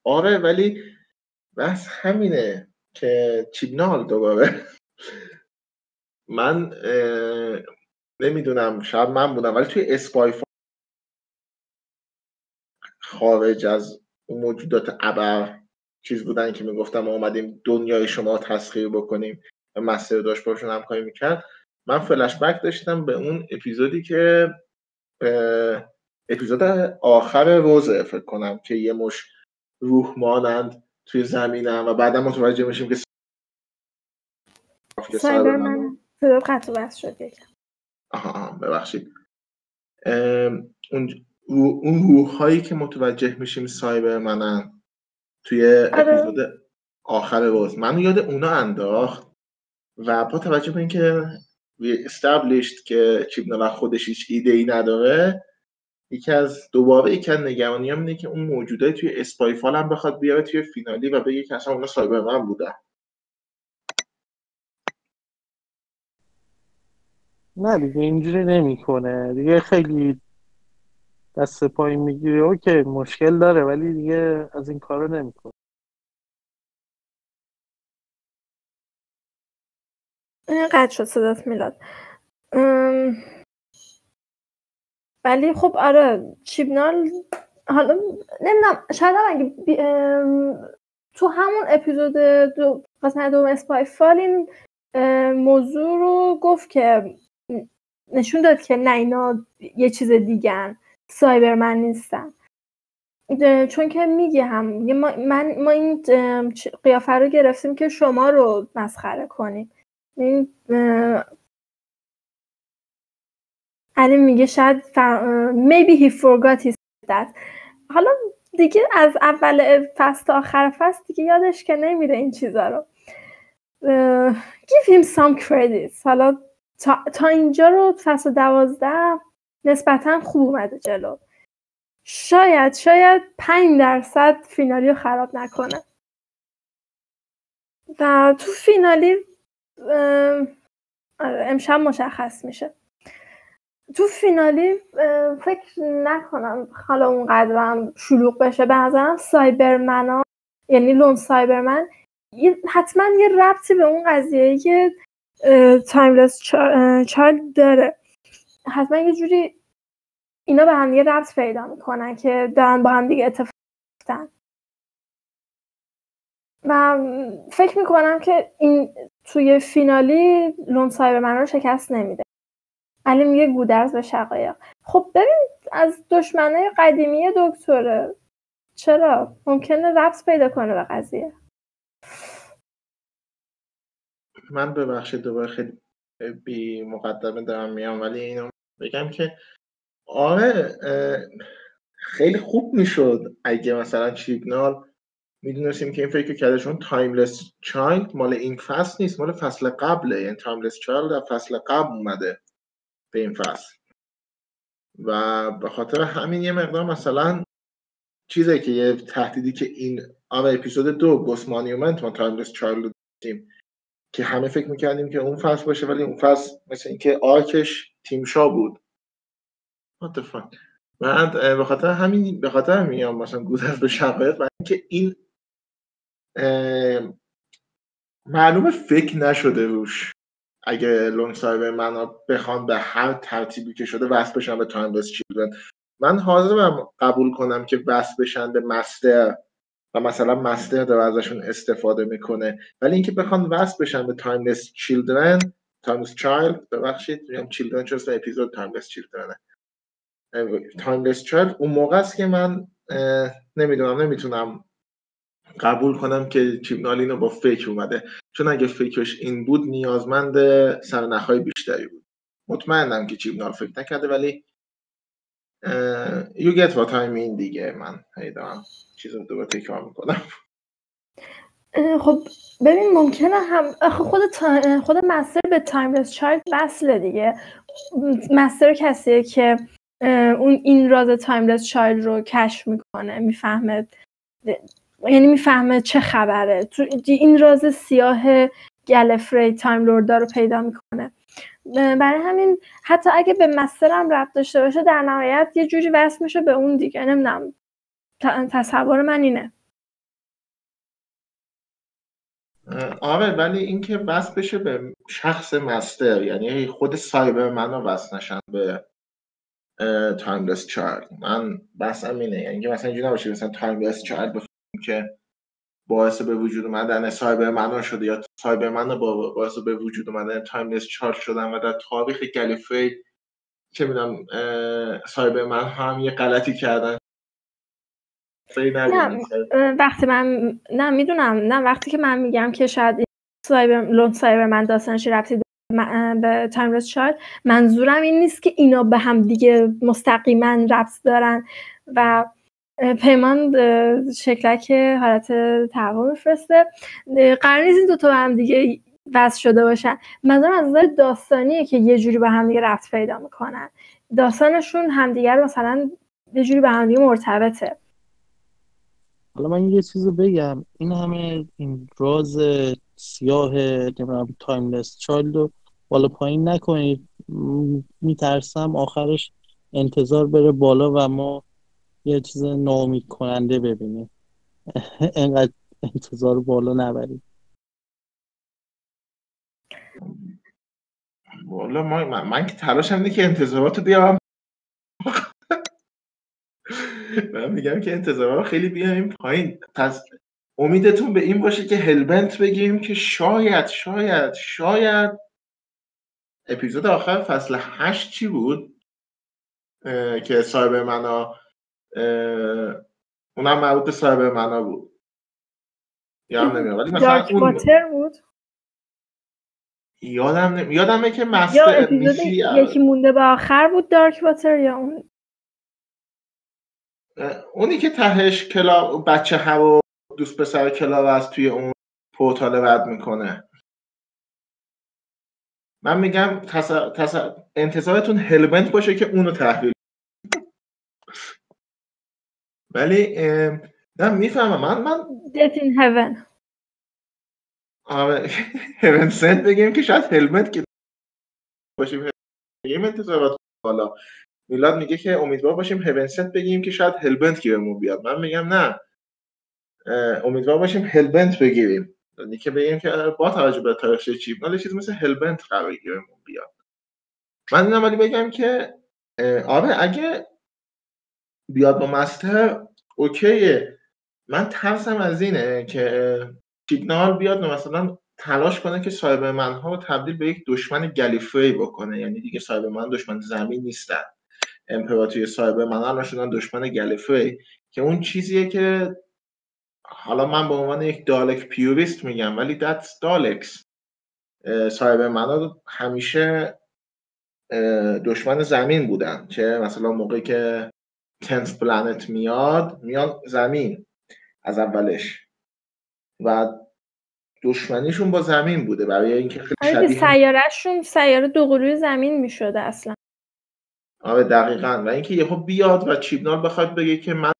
آره ولی بس همینه که چیبنال دوباره. من نمی‌دونم شاید من بودم ولی توی اسپای خارج از موجودات ابر چیز بودن که می‌گفتم ما اومدیم دنیای شما تسخیر بکنیم و مستر داشت باشون همکاری می‌کرد. من فلش بک داشتم به اون اپیزودی که اپیزود آخر روزه فکر کنم که یه مش روح مانند توی زمینم و بعدا متوجه میشیم که سایبرمن صدا قطع بس شد آها ببخشید. اون اون روح هایی که متوجه میشیم سایبرمنن توی آره. اپیزود آخر باز. من یاد اونا انداخت و با توجه به اینکه وی استابلیشت که چیپنال خودش هیچ ایده ای نداره یکی از دوباره یکی از نگرانی هم اینه که اون موجودای توی اسپایفال هم بخواد بیاره توی فینالی و بگه که اصلا اونا سایبرمن بودن. نه دیگه اینجوری نمی‌کنه. دیگه خیلی دست پایین می‌گیره. اوکی مشکل داره ولی دیگه از این کارو نمی‌کنه. قد شد صدات میلاد. ولی خب آره چیبنال حالا نمی‌دونم شاید هم اگه تو همون اپیزود دو قسمت دوم اسپای فال این موضوع رو گفت که نشون داد که نه اینا یه چیز دیگن سایبرمن نیستن. چون که میگه هم من ما این قیافه رو گرفتیم که شما رو مسخره کنیم. این علی میگه شاید فر... maybe he forgot said that حالا دیگه از اول فصل تا آخر فصل دیگه یادش که نمیره این چیزا رو. give him some credit حالا تا, تا اینجا رو فصل دوازده نسبتا خوب اومده جلو. شاید شاید پنج درصد finale رو خراب نکنه. و تو finale آره، امشب مشخص میشه. تو finale فکر نکنم حالا اونقدرم شلوغ بشه. به نظرم Cyberman ا یعنی Lone Cyberman حتما یه ربطی به اون قضیه که Timeless چایلد داره. حتما یه جوری اینا به هم یه ربط پیدا می‌کنن که دارن با هم دیگه اتفاق و فکر می‌کنم که این توی فینالی لون سایبرمن رو شکست نمیده. علی میگه گودرز به شقایق. خب ببین از دشمنای قدیمی دکتره. چرا؟ ممکنه ربط پیدا کنه به قضیه. من ببخشید دوباره خیلی بی مقدمه دارم میام ولی اینو بگم که آره خیلی خوب می‌شد اگه مثلا چیبنال می‌دونستیم که این فکر کرده چون Timeless Child مال این فصل نیست مال فصل قبله. یعنی Timeless Child در فصل قبل اومده به این فصل. و به خاطر همین یه مقدار مثلا چیزی که یه تهدیدی که این آره اپیزود دو گوس مانیومنت ما تایملس چایلد رو داشتیم. که همه فکر می‌کردیم که اون فصل باشه ولی اون فصل مثل اینکه آرکش تیمشا بود. What من اه، به خاطر همین به خاطر میام مثلا گذر به شقایق و اینکه این معلومه فکر نشده روش. اگه لونگ سایبر من بخوان به هر ترتیبی که شده وصل بشن به تایملس چیلدرن من حاضرم قبول کنم که وصل بشن به Master و مثلا Master داره ازشون استفاده می‌کنه. ولی اینکه بخوان وصل بشن به Timeless Children Timeless Child ببخشید میگم Children چون اپیزود Timeless Children ه Timeless Child اون موقع است که من نمی‌دونم نمی‌تونم قبول کنم که چیبنال اینو با فکر اومده. چون اگه فکرش این بود نیازمند سرنخهای بیشتری بود. مطمئنم که چیبنال فکر نکرده ولی you get what I mean دیگه. من هی دارم چیز رو دوباره تکرار می‌کنم. خب ببین ممکنه هم خود تا... خود Master به Timeless Child وصله دیگه. Master کسیه که اون این راز Timeless Child رو کشف می‌کنه می‌فهمه یعنی می‌فهمه چه خبره. تو این راز سیاه گلیفری Time Lord ا رو پیدا می‌کنه. برای همین حتی اگه به Master هم ربط داشته باشه در نهایت یه جوری وصل میشه به اون دیگه. نمی‌دونم. تصور من اینه. آره ولی اینکه وصل بشه به شخص Master یعنی خود Cyberman رو وصل نشن به Timeless Child. من بحثم اینه. یعنی که مثلا اینجوری نباشه مثلا Timeless Child بفهمیم که باعث به وجود اومدن Cyberman شده یا Cyberman با باعث به وجود اومدن Timeless Child شدن و در تاریخ گلیفری چه می‌دونم Cyberman هم یه غلطی کردن. نه وقتی من نه می‌دونم. نه وقتی که من میگم که شاید Cyber Lone Cyberman داستانش اه، به Timeless Child منظورم این نیست که اینا به هم دیگه مستقیما ربط دارن و پیمان شکلک حالت تقویم میفرسته. قرار نیست این دوتا به هم دیگه وصل شده باشن. منظورم از نظر داستانیه که یه جوری به هم دیگه ربط پیدا می‌کنن. داستانشون همدیگر مثلا یه جوری به هم دیگه مرتبطه. حالا من یه چیزو بگم. این همه این راز سیاه نمی‌دونم Timeless Child رو بالا پایین نکنید. میترسم آخرش انتظار بره بالا و ما یه چیز ناامید کننده ببینیم انقدر انتظار بالا نبرید والا من, من, که تلاشم اینه که انتظاراتو بیارم. من میگم که انتظارات خیلی بیاریم پایین. پس امیدتون به این باشه که هلبنت بگیم که شاید شاید شاید اپیزود آخر فصل هشت چی بود؟ که سایبر منا اونم مربوط به منا بود. یادم نمیاد. ولی مثلا اون بود. یادم نمی... یادمه که مستر یا یکی مونده به آخر بود دارک واتر یا اون؟ اونی که تهش کلا بچه هوا دوست پسر کلاب از توی اون پورتال رد می‌کنه. من میگم تص... تص... انتظارتون هلمنت باشه که اونو تحویل ولی نه می‌فهمم. من من Death in heaven. آره. هیون سنت بگیم که شاید هلمت که باشیم. بگیم انتظارات بالا. میلاد میگه که امیدوار باشیم هیون سنت بگیم که شاید هلبنت گیرمون بیاد. من میگم نه. امیدوار باشیم هلبنت بگیریم. یعنی که بگیم که با توجه به تاریخچه چیپ مال چیز مثل هلبنت قرار گیرمون بیاد. من اینم ولی بگم که آره اگه بیاد با مستر اوکیه. من ترسم از اینه که سیگنال بیاد مثلا تلاش کنه که سایبرمن ها رو تبدیل به یک دشمن گلیفری بکنه. یعنی دیگه سایبرمن دشمن زمین نیستن. امپراتوری سایبرمن ها شدن دشمن گلیفری که اون چیزیه که حالا من به عنوان یک دالک پیوریست میگم ولی دتس دالکس سایبرمن ها همیشه دشمن زمین بودن. چه مثلا موقعی که تنس پلنت میاد میاد زمین از اولش. و دشمنیشون با زمین بوده برای اینکه خیلی آره شبیه سیارهشون سیاره دوقلوی زمین می‌شده اصلا. آره دقیقا. و اینکه یهو بیاد و چیبنال بخواد بگه که من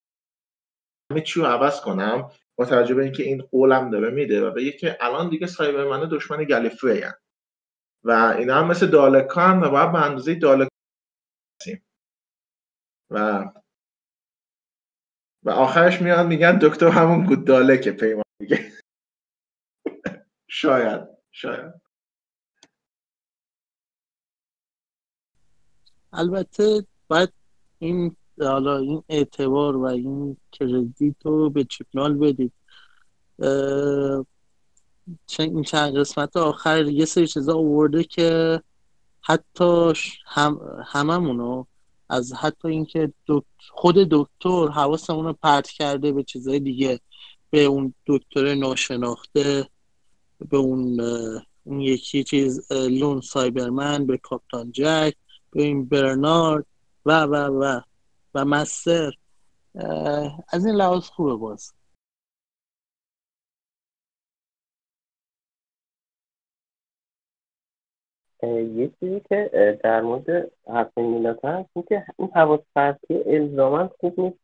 همه چی رو عوض کنم با توجه به اینکه این قولم داره میده و بگه که الان دیگه سایبرمن دشمن گلیفری هن. و اینا هم مثل دالکان و باید به اندازه دالک و و آخرش میاد میگن دکتر همون گود دالکه پیمان دیگه شاید شاید. البته باید این حالا این اعتبار و این کردیت رو به چیپنال بدید. این چند قسمت آخر یه سری چیزا آورده که حتی هم هممونو از حتی اینکه خود دکتر حواسمون رو پرت کرده به چیزهای دیگه. به اون دکتر ناشناخته به اون اون یکی چیز لون سایبرمن به کاپتان جک به این برنارد و و و و مستر. از این لحاظ خوبه باز. یه چیزی که در مورد حرف میلاد هست این که این حواس پرتی الزاما خوب نیست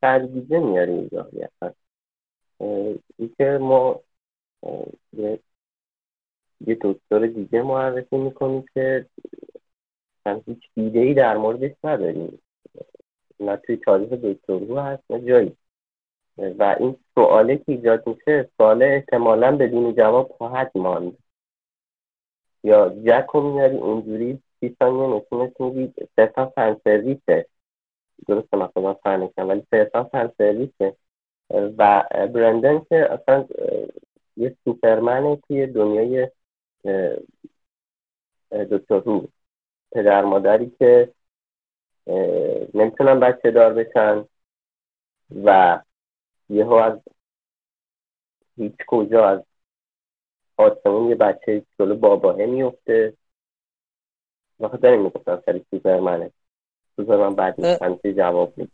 سرگیزه میاره اینجا اینکه ما یه یه دکتر دیگه معرفی می‌کنیم که هیچ ایده ای در موردش نداریم. نه توی تاریخ دکترو هست نه جایی. و این سواله که ایجاد میشه سوال احتمالا بدون جواب خواهد ماند. یا جک رو میاری اونجوری سی ثانیه نشونش میدی صرفا فن سرویسه. درسته من خودم فهمیدم ولی صرفا فن و برندن که اصلا یه سوپرمنه توی دنیای دکتر رو پدر مادری که نمی‌تونن بچه دار بشن و یهو از هیچ کجا از آسمون یه بچه جلو باباه میفته و خود داریم می‌گفتم سری سوپرمنه سوپرمن بعد نیست جواب میده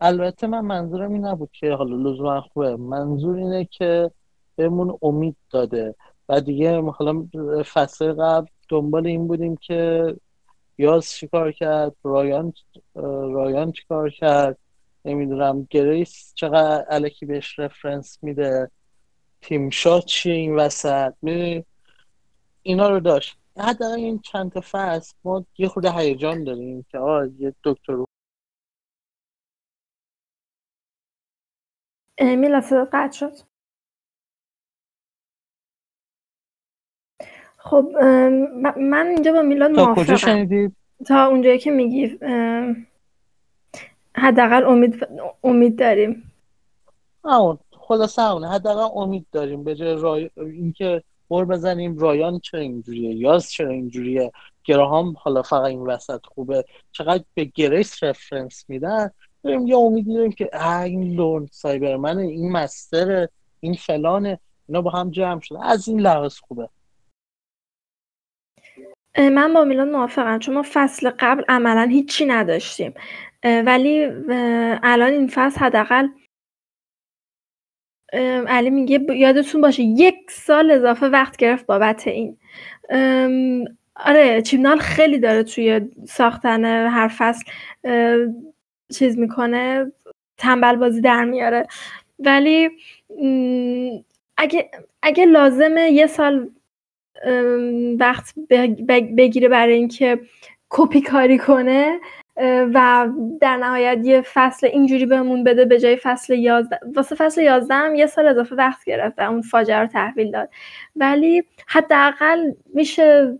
البته من منظورم این نبود که حالا لزوما خوبه. منظور اینه که بهمون امید داده. و دیگه حالا فصل قبل دنبال این بودیم که یاز چیکار کرد رایان رایان چیکار کرد؟ نمی‌دونم. گریس چقدر الکی بهش رفرنس میده؟ تیم شات چی این وسط اینا رو داشت. حداقل این چند تا فصل ما یه خورده هیجان داریم که آه یه دکتر میلا قطع شد. خب من اینجا با میلاد موافقم. تا اونجایی که میگی حداقل امید امید داریم. اون خلاصه اونه. حداقل امید داریم. به جای رای... اینکه بر بزنیم رایان چرا اینجوریه؟ یاز چرا اینجوریه؟ گراهام حالا فقط این وسط خوبه. چقدر به گریس reference میدن؟ داریم یه امیدی داریم که این Lone Cyberman این Master این فلانه. اینا با هم جمع شده از این لحاظ خوبه. من با میلان موافقم. چون ما فصل قبل عملا هیچی نداشتیم. ولی الان این فصل حداقل علی میگه یادتون باشه یک سال اضافه وقت گرفت بابت این. آره چیمنال خیلی داره توی ساختن هر فصل چیز می‌کنه تنبل بازی در میاره. ولی اگه, اگه لازمه یه سال وقت بگیره برای اینکه کپی کاری کنه و در نهایت یه فصل اینجوری بهمون بده به جای فصل 11 واسه فصل 11 هم یه سال اضافه وقت گرفت و اون فاجعه رو تحویل داد. ولی حداقل میشه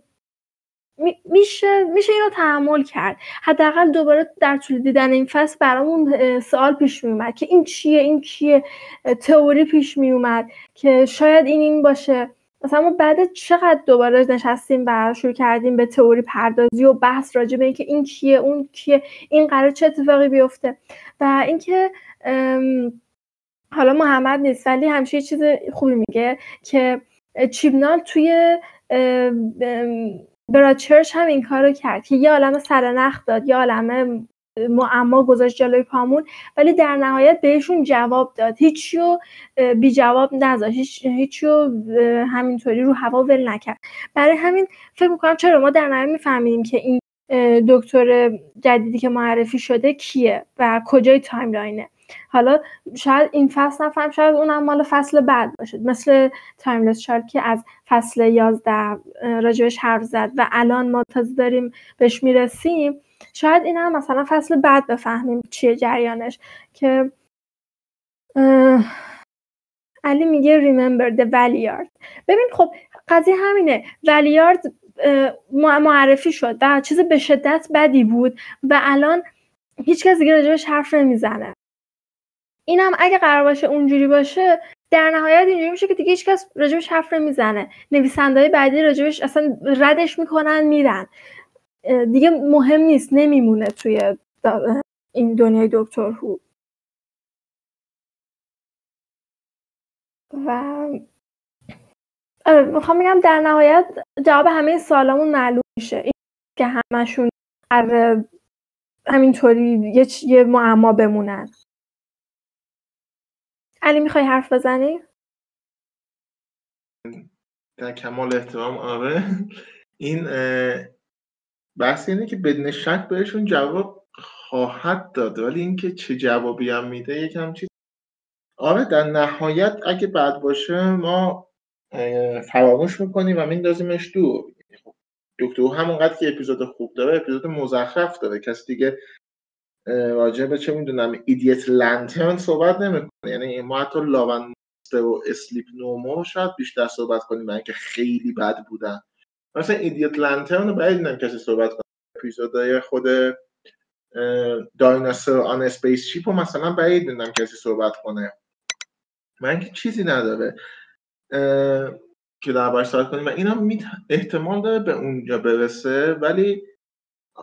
میشه میشه اینو تحمل کرد. حداقل دوباره در طول دیدن این فصل برامون سوال پیش می اومد که این چیه این چیه تئوری پیش می اومد که شاید این این باشه. مثلا ما بعد چقدر دوباره نشستیم و شروع کردیم به تئوری پردازی و بحث راجع به اینکه این کیه اون کیه این قرار چه اتفاقی بیفته؟ و اینکه حالا محمد نیست ولی همیشه یه چیز خوبی میگه که چیبنال توی برادچرچ هم این کارو کرد که یه عالم سرنخ داد یه عالم معما گذاشت جلوی پامون ولی در نهایت بهشون جواب داد. هیچیو بی جواب نذاشت. هیچیو همینطوری رو هوا ول نکرد. برای همین فکر می‌کنم چرا ما در نهایت می‌فهمیم که این دکتر جدیدی که معرفی شده کیه و کجای timeline ه. حالا شاید این فصل نفهم شاید اونم مال فصل بعد باشه. مثل Timeless Child که از فصل 11 راجبش حرف زد و الان ما تازه داریم بهش می‌رسیم. شاید این هم مثلا فصل بعد بفهمیم چیه جریانش که علی میگه remember the valiard. ببین خب قضیه همینه. ولیارد معرفی شد و چیز به شدت بدی بود و الان هیچ کس دیگه راجبش حرف نمی‌زنه. اینم اگه قرار باشه اونجوری باشه در نهایت اینجوری میشه که دیگه هیچ کس راجبش حرف نمی‌زنه. نویسنده بعدی راجبش اصلا ردش می‌کنن میرن. دیگه مهم نیست نمیمونه توی این دنیای دکتر هو. و آره می‌خوام بگم در نهایت جواب همه سوالامون معلوم میشه. این که همشون همینطوری یه, یه معما بمونن. علی می‌خوای حرف بزنی؟ در کمال احترام آره. این بحث اینه که بدون شک بهشون جواب خواهد داد ولی اینکه چه جوابی هم میده یکم چیز. آره در نهایت اگه بد باشه ما فراموش می‌کنیم و میندازیمش دور. دکتر همونقدر که اپیزود خوب داره اپیزود مزخرف داره. کسی دیگه راجع به چه می‌دونم ایدیت لنترن صحبت نمی‌کنه. یعنی ما حتی لاون و Sleep No More شاید بیشتر صحبت کنیم برای اینکه خیلی بد بودن. مثلا Idiot's Lantern رو باید کسی صحبت کنه. اپیزودهای خود Dinosaurs on a Spaceship رو مثلا بعید نمی‌دونم کسی صحبت کنه. من که چیزی نداره. که دربارش صحبت کنیم. و اینا می احتمال داره به اونجا برسه ولی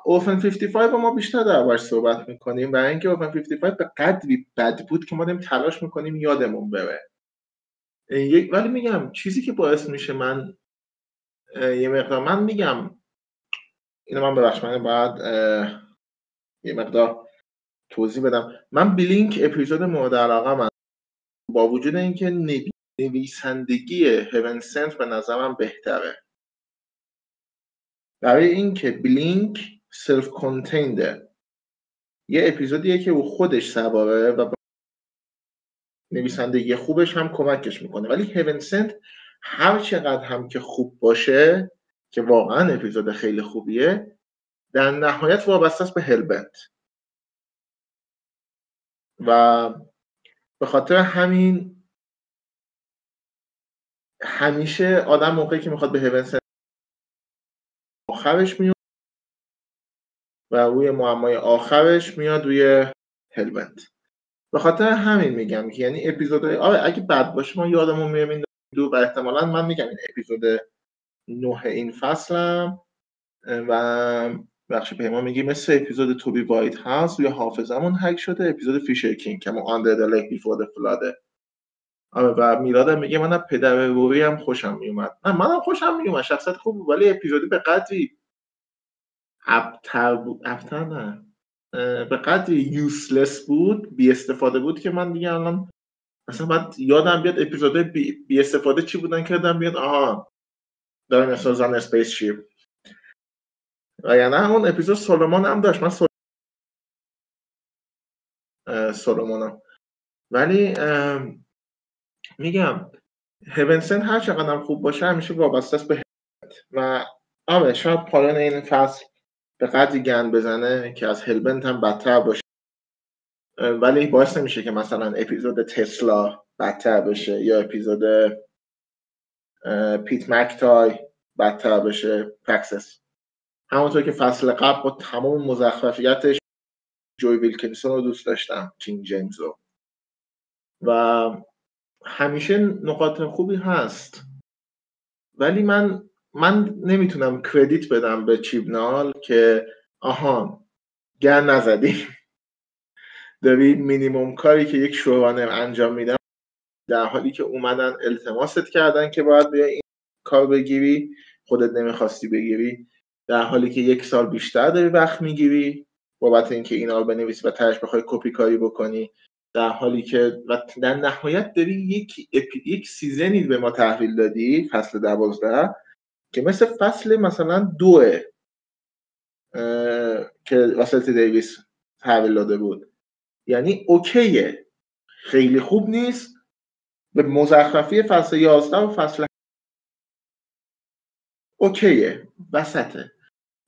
Orphan 55 رو ما بیشتر دربارش صحبت می‌کنیم. و اینکه Orphan 55 به قدری بد بود که ما داریم تلاش می‌کنیم یادمون بره. ولی میگم چیزی که باعث میشه من یه مقدار. من میگم اینو من ببخش من بعد یه مقدار توضیح بدم. من بلینک اپیزود مورد علاقه من با وجود اینکه نویسندگی هیون سنت به نظرم بهتره. برای اینکه بلینک سلف کنتینده یه اپیزودیه که او خودش سواره و نویسندگی خوبش هم کمکش می‌کنه. ولی هیون سنت هر چقدر هم که خوب باشه که واقعا اپیزود خیلی خوبیه در نهایت وابسته است به هلبنت و به خاطر همین همیشه آدم موقعی که می‌خواد به هیون آخرش میاد و روی معمای آخرش میاد روی هلبنت به خاطر همین میگم که یعنی اپیزود آره اگه بد باشه ما یادمون میره دو و احتمالا من میگم این اپیزود نه این فصلم و بخش پیمان میگی مثل اپیزود توبی وایت هاوس یا حافظمون هک شده اپیزود فیشر کینگ که آندر د لک بیفور فلاده و میلادم میگه منم پدر روی هم خوشم میومد. نه منم خوشم میومد شخصیت خوب بود ولی اپیزودی به قدری ابتر بود ابتر نه به قدری یوسلس بود بی استفاده بود که من دیگه الان مثلا بعد یادم بیاد اپیزود بی, استفاده چی بودن که یادم بیاد؟ آها. دارم می‌سازن اسپیس شیپ و یعنی همون اپیزود سولومون هم داشت. من سولومونم ولی میگم هیونسن هر چقدر خوب باشه همیشه وابسته است به و آره شاید پایان این فصل به قدری گند بزنه که از Hell Bent هم بدتر باشه. ولی باعث نمیشه که مثلا اپیزود تسلا بدتر بشه یا اپیزود پیت مکتای بدتر بشه. Praxeus همونطور که فصل قبل با تمام مزخرفیتش جوی ویلکینسون رو دوست داشتم کینگ جیمز رو. و همیشه نقاط خوبی هست. ولی من من نمی‌تونم کردیت بدم به چیبنال که آهان گر نزدی داری مینیموم کاری که یک شورانر انجام میدن در حالی که اومدن التماست کردن که باید بیا این کار بگیری خودت نمی‌خواستی بگیری در حالی که یک سال بیشتر داری وقت می‌گیری بابت اینکه اینا رو بنویسی و ترش بخوای کپی کاری بکنی. در حالی که و در نهایت داری یک یک سیزنی به ما تحویل دادی فصل دوازده که مثل فصل مثلا دوه که واسط دیویس تحویل داده بود. یعنی اوکیه. خیلی خوب نیست. به مزخرفی فصل 11 و فصل اوکیه. وسطه.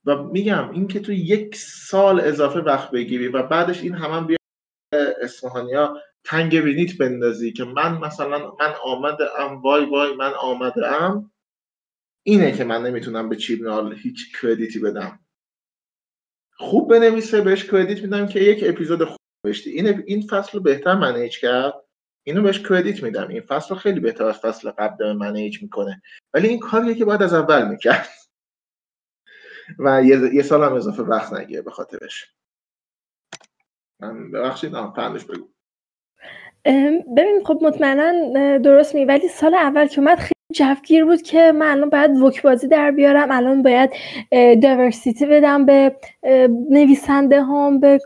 و میگم این که تو یک سال اضافه وقت بگیری و بعدش این همان هم بیا اصفهانیا تنگ بینیت بندازی که من مثلا من آمده ام وای وای من آمده ام اینه که من نمی‌تونم به چیبنال هیچ کردیتی بدم. خوب بنویسه بهش کردیت میدم که یک اپیزود خوب نوشتی این این فصل رو بهتر منیج کرد. اینو بهش کردیت میدم. این فصل رو خیلی بهتر از فصل قبل داره منیج می‌کنه. ولی این کاریه که باید از اول می‌کرد. و یه, یه سال هم اضافه وقت نگیره به خاطرش. من ببخشید پندش بگو. ببین خب مطمئنا درست می ولی سال اول که اومد خیلی جفگیر بود که من الان باید وک بازی در بیارم الان باید دیورسیتی بدم به نویسنده هم به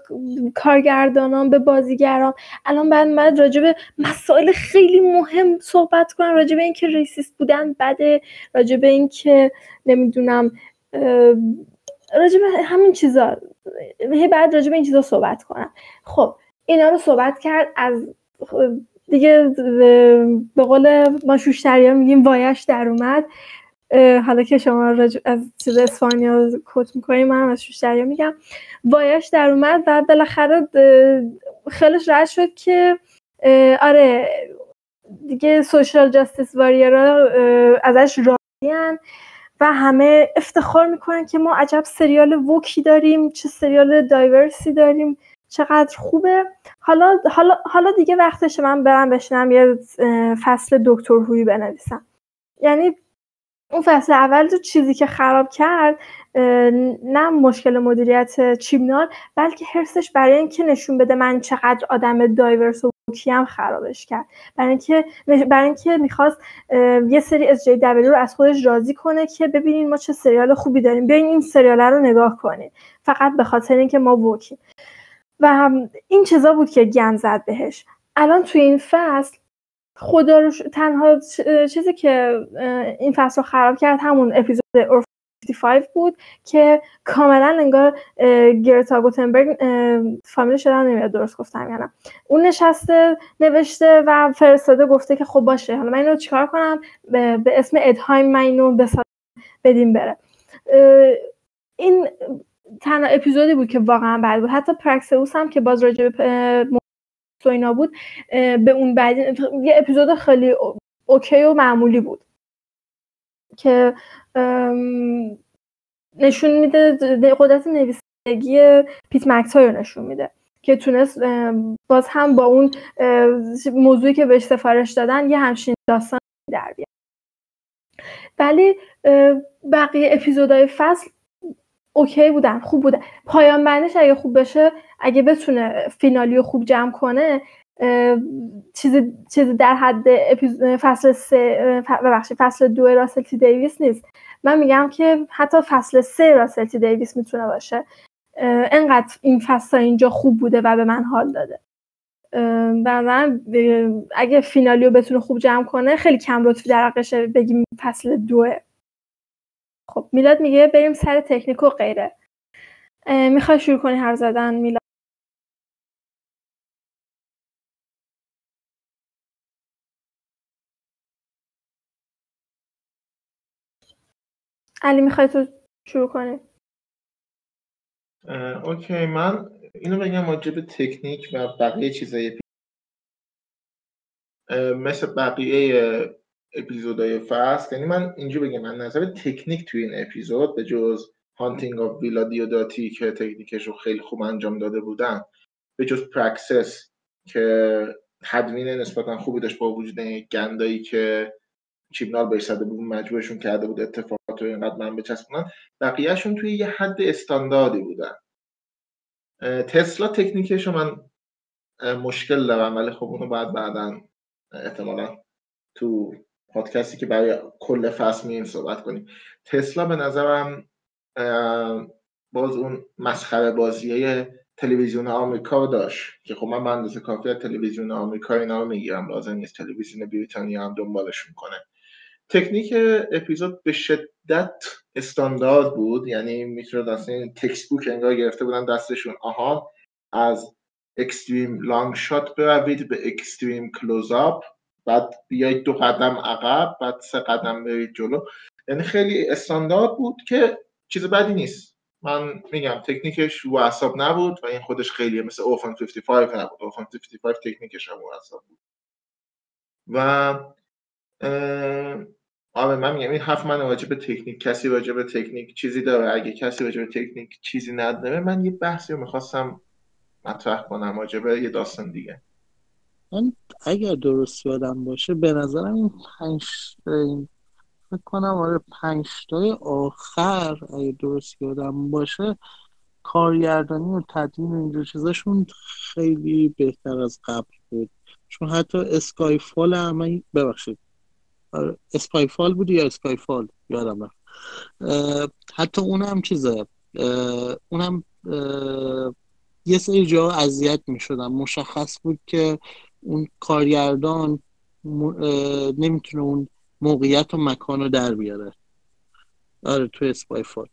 کارگردانان به بازیگرام الان باید باید راجع به مسائل خیلی مهم صحبت کنم. راجع به اینکه ریسیست بودن بده راجع به اینکه نمی‌دونم راجع به همین چیزا هی بعد راجع به این چیزا صحبت کنم. خب اینا رو صحبت کرد از دیگه به قول ما شوشتری میگیم وایش در اومد. حالا که شما از چیز اسپانیا کت می‌کنیم من از شوشتری میگم. وایش در اومد و بالاخره خیلیش رد شد که آره دیگه سوشال جاستیس واریرا ازش راضیان و همه افتخار می‌کنن که ما عجب سریال ووکی داریم چه سریال دایورسی داریم. چقدر خوبه. حالا حالا حالا دیگه وقتش من برم بشنم یه فصل دکتر هوی بنویسم. یعنی اون فصل اول تو چیزی که خراب کرد نه مشکل مدیریت چیمنال بلکه حرسش برای اینکه نشون بده من چقدر آدم دایورس و هم خرابش کرد. برای اینکه برای اینکه می‌خواست یه سری از جی رو از خودش راضی کنه که ببینین ما چه سریال خوبی داریم. بیاین این سریال رو نگاه کنید فقط به خاطر اینکه ما وکیم. و این چیزا بود که گن زد بهش. الان توی این فصل خدا رو تنها چیزی که این فصل رو خراب کرد همون اپیزود 55 بود که کاملا انگار گرتا گوتنبرگ فامیل شدن نمیاد درست گفتم یا اون نشسته نوشته و فرستاده گفته که خب باشه حالا من اینو چیکار کنم؟ به, اسم ادهایم من اینو بدیم بره. این تنها اپیزودی بود که واقعا بد بود. حتی پرکسوس هم که باز راجع به اینا بود به اون بعد یه اپیزود خیلی اوکی و معمولی بود که نشون میده قدرت نویسندگی پیت مکتای رو نشون میده که تونست باز هم با اون موضوعی که بهش سفارش دادن یه همچین داستان در بیاد. ولی بقیه اپیزودهای فصل اوکی بودن خوب بودن. پایان بندش اگه خوب بشه اگه بتونه فینالی رو خوب جمع کنه چیزی چیزی در حد فصل سه ببخشید فصل دو راسلتی دیویس نیست. من میگم که حتی فصل سه راسلتی دیویس می‌تونه باشه. انقدر این فصل اینجا خوب بوده و به من حال داده. من اگه فینالی رو بتونه خوب جمع کنه خیلی کم لطفی در بگیم فصل دوه. خب میلاد میگه بریم سر تکنیک و غیره. می‌خوای شروع کنی هر زدن میلاد؟ علی می‌خوای تو شروع کنی؟ اوکی من اینو بگم راجب تکنیک و بقیه چیزای مثل بقیه اپیزودهای فصل. یعنی من اینجا بگم من نظر تکنیک توی این اپیزود به جز Haunting of Villa Diodati که تکنیکش رو خیلی خوب انجام داده بودن به جز Praxeus که تدوین نسبتا خوبی داشت با وجود گندایی که چیبنال بهش زده بود مجبورشون کرده بود اتفاقات رو اینقدر من بچسبونن بقیهشون توی یه حد استانداردی بودن. تسلا تکنیکش رو من مشکل دارم ولی خب اونو بعد بعدا احتمالا تو پادکستی که برای کل فصل مییم صحبت کنیم. تسلا به نظرم باز اون مسخره بازیه تلویزیون آمریکا داشت که خب من به اندازه کافی تلویزیون آمریکا اینا رو می‌گیرم. لازم نیست تلویزیون بریتانیا هم دنبالشون کنه تکنیک اپیزود به شدت استاندارد بود. یعنی می‌تونه اصلا textbook انگار گرفته بودن دستشون. آها از extreme long shot بروید به extreme close up بعد بیایید دو قدم عقب بعد سه قدم برید جلو. یعنی خیلی استاندارد بود که چیز بدی نیست. من میگم تکنیکش رو اعصاب نبود و این خودش خیلی مثل Orphan 55 نبود. Orphan 55 تکنیکش هم رو اعصاب بود. و آره من میگم این حرف من راجع به تکنیک کسی راجع به تکنیک چیزی داره. اگه کسی راجع به تکنیک چیزی نداره من یه بحثی رو می‌خواستم مطرح کنم راجع به یه داستان دیگه. من اگر درست یادم باشه به نظرم این پنج فکر کنم آره پنج آخر اگه درست یادم باشه کارگردانی و تدوین اینجور چیزاشون خیلی بهتر از قبل بود. چون حتی اسکای فال هم ببخشید. آره، اسکای فال بود یا اسکای فال یادم رفت. حتی اونم چیزه. اونم یه سری جا اذیت می شدم مشخص بود که اون کارگردان نمی‌تونه اون موقعیت و مکان رو در بیاره. آره تو اسپای فال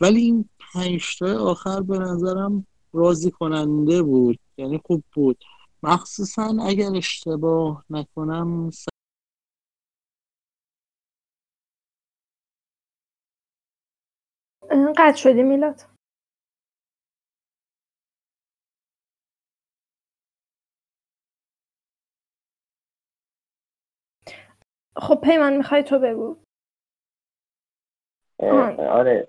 ولی این پنجتا آخر به نظرم راضی کننده بود. یعنی خوب بود. مخصوصا اگر اشتباه نکنم قطع شدی میلاد؟ خب پیمان می‌خوای تو بگو. آره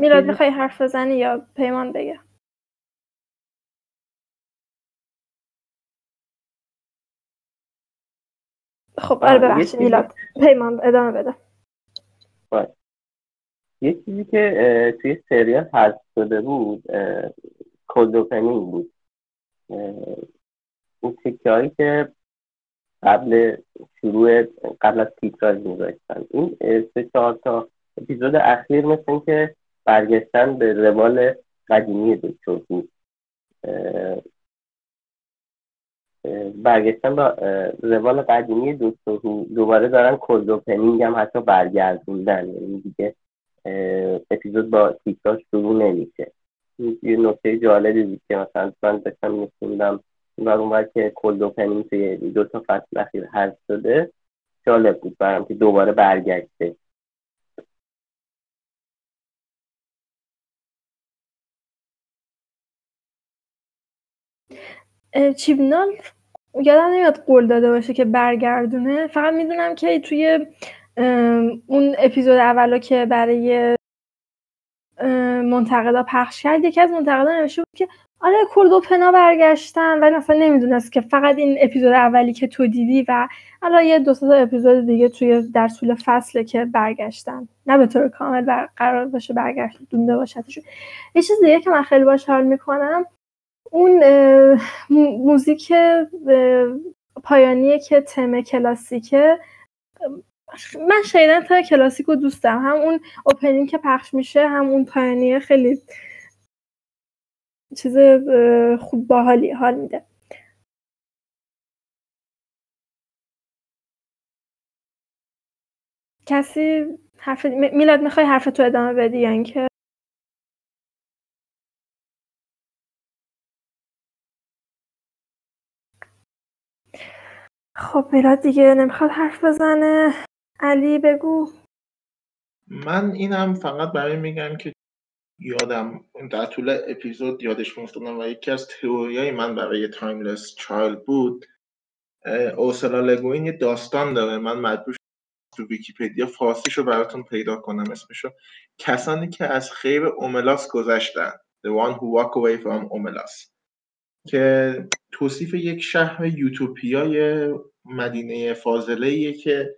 میلاد می‌خوای حرف بزنی یا پیمان بگه؟ خب آره ببخشید میلاد. پیمان ادامه بده. یه چیزی که توی سریال حذف شده بود کلدوپنینگ بود. اون تکه هایی که قبل شروع قبل از تیتراژ میذاشتن. این سه چهار تا اپیزود اخیر مثل که برگشتن به روال قدیمی دکتر بود. برگشتن با روال قدیمی دکتر دوباره دارن کلد اوپنینگ هم حتی برگردوندن. یعنی دیگه اپیزود با تیکاش شروع نمیشه. یه نکته جالبی بود که مثلا من داشتم میخوندم و اون که کلد اوپنینگ توی دو تا فصل اخیر حذف شده جالب بود برام که دوباره برگشته. چیبنال یادم نمیاد قول داده باشه که برگردونه. فقط می‌دونم که توی اون اپیزود اولا که برای منتقدا پخش کرد. یکی از منتقدا نوشته بود که آره کرد پنا برگشتن ولی اصلا نمی‌دونست که فقط این اپیزود اولی که تو دیدی و الان یه دو تا اپیزود دیگه توی در طول فصله که برگشتن. نه به طور کامل قرار باشه برگشت دونده باشدشون یه چیز دیگه که من خیلی باش حال می‌کنم اون موزیک پایانیه که تم کلاسیکه من شایدن تا کلاسیک رو دوست دارم. هم اون اوپنینگ که پخش میشه هم اون پایانیه خیلی چیز خوب باحالی حال میده. کسی حرف میلاد می‌خوای حرف تو ادامه بدی یا اینکه؟ خب میلاد دیگه نمی‌خواد حرف بزنه. علی بگو. من اینم فقط برای میگم که یادم در طول اپیزود یادش میفتادم و یکی از تئوریای من برای Timeless Child بود. اورسلا لگوین یه داستان داره. من مجبور تو ویکیپدیا فارسیشو براتون پیدا کنم اسمشو. کسانی که از خیر اوملاس گذشتن. The one who walk away from Omelas. که توصیف یک شهر یوتوپیای مدینه فاضله که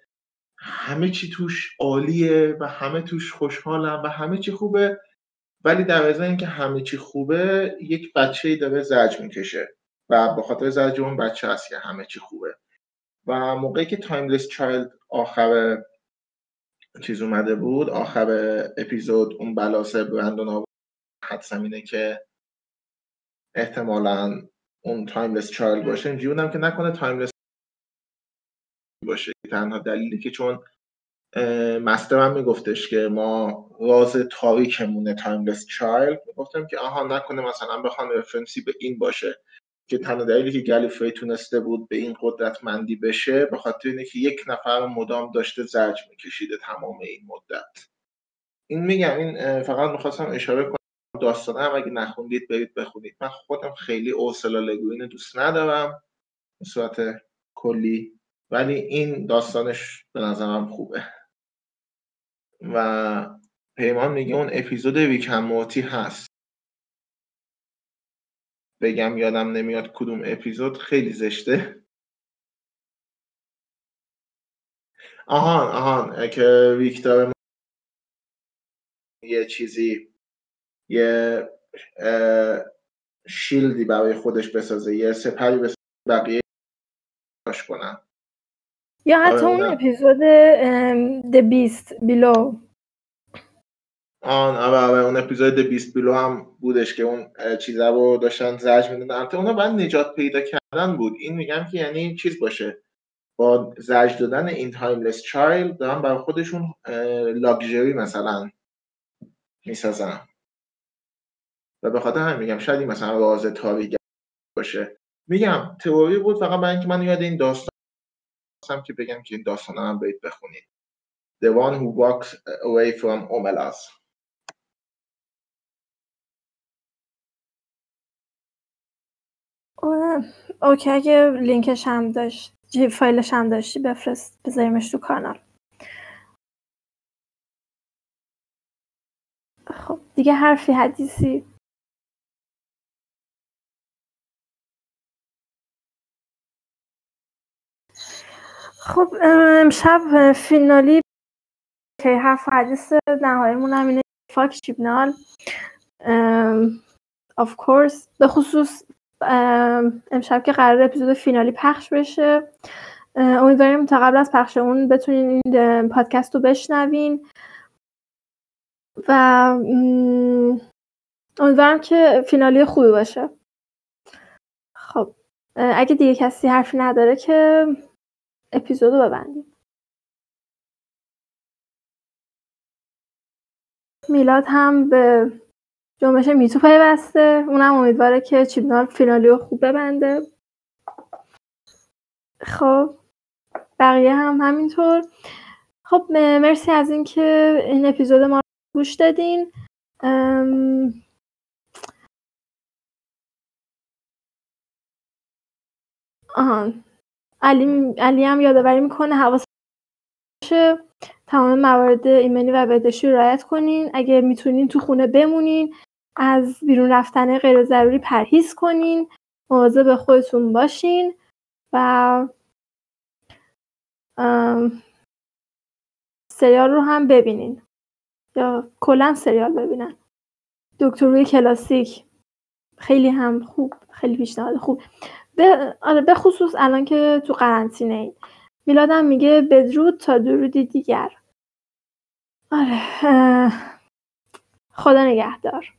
همه چی توش عالیه و همه توش خوشحالن و همه چی خوبه. ولی در ازای اینکه همه چی خوبه یک بچه داره زجر می‌کشه و به خاطر زجر اون بچه هست که همه چی خوبه. و موقعی که Timeless Child آخر چیز اومده بود آخر اپیزود اون پلیسه برندون حدسم اینه که احتمالا اون Timeless Child باشه اینجوری که نکنه Timeless باشه. تنها دلیلی که چون مستر هم میگفتش که ما راز تاریکمونه Timeless Child می‌گفتم که آها نکنه مثلا بخوان reference ی به این باشه که تنها دلیلی که گلیفری تونسته بود به این قدرتمندی بشه به خاطر اینه که یک نفر مدام داشته زجر میکشیده تمام این مدت. این میگم این فقط می‌خواستم اشاره کنم داستانه هم. اگه نخوندید برید بخونید. من خودم خیلی اوسلا لگوین دوست ندارم. به صورت کلی ولی این داستانش به نظرم خوبه. و پیمان میگه اون اپیزود ویکن موتی هست. بگم یادم نمیاد کدوم اپیزود خیلی زشته. آهان آهان که ویکتور یه چیزی یه شیلدی برای خودش بسازه یه سپری بسازه بقیه کنن. یا حتی آره، اون اپیزود The Beast Below. آن آره آره اون اپیزود The Beast Below هم بودش که اون چیزا رو داشتن زرج میدن البته اونا باید نجات پیدا کردن بود. این میگم که یعنی چیز باشه. با زجر دادن این Timeless Child دارن برای خودشون لاکچری مثلا می‌سازن. و به خاطر هم میگم شاید مثلا راز تاریک باشه. میگم تئوری بود فقط برای اینکه من یاد این داستان هم که بگم که این داستان هم برید بخونید The one who walks away from Omelas. اوکی اگه لینکش هم داشت فایلش هم داشتی بفرست بذاریمش تو کانال. خب دیگه حرفی حدیثی خب امشب فینالی که حرف حدیث نهاییمون هم اینه فاک چیبنال آف کورس به خصوص امشب که قرار اپیزود فینالی پخش بشه. امیدواریم تا قبل از پخش اون بتونین این پادکست رو بشنوین. و امیدوارم که فینالی خوبی باشه. خب اگه دیگه کسی حرفی نداره که اپیزودو ببندیم. میلاد هم به جنبش میتو پیوسته. اونم امیدواره که چیبنال فینالیو خوب ببنده. خب بقیه هم همینطور. خب مرسی از اینکه این اپیزود ما رو گوش دادین. آهان علی, علی هم یادآوری می‌کنه حواس تمام موارد ایمنی و بهداشتی رعایت کنین. اگه می‌تونین تو خونه بمونین از بیرون رفتن غیر ضروری پرهیز کنین مواظب خودتون باشین و سریال رو هم ببینین. یا کلا سریال ببینن. دکتروی کلاسیک. خیلی هم خوب خیلی پیشنهاد خوب. به آره به خصوص الان که تو قرنطینه این میلادم میگه بدرود تا درودی دیگر. آره خدا نگهدار.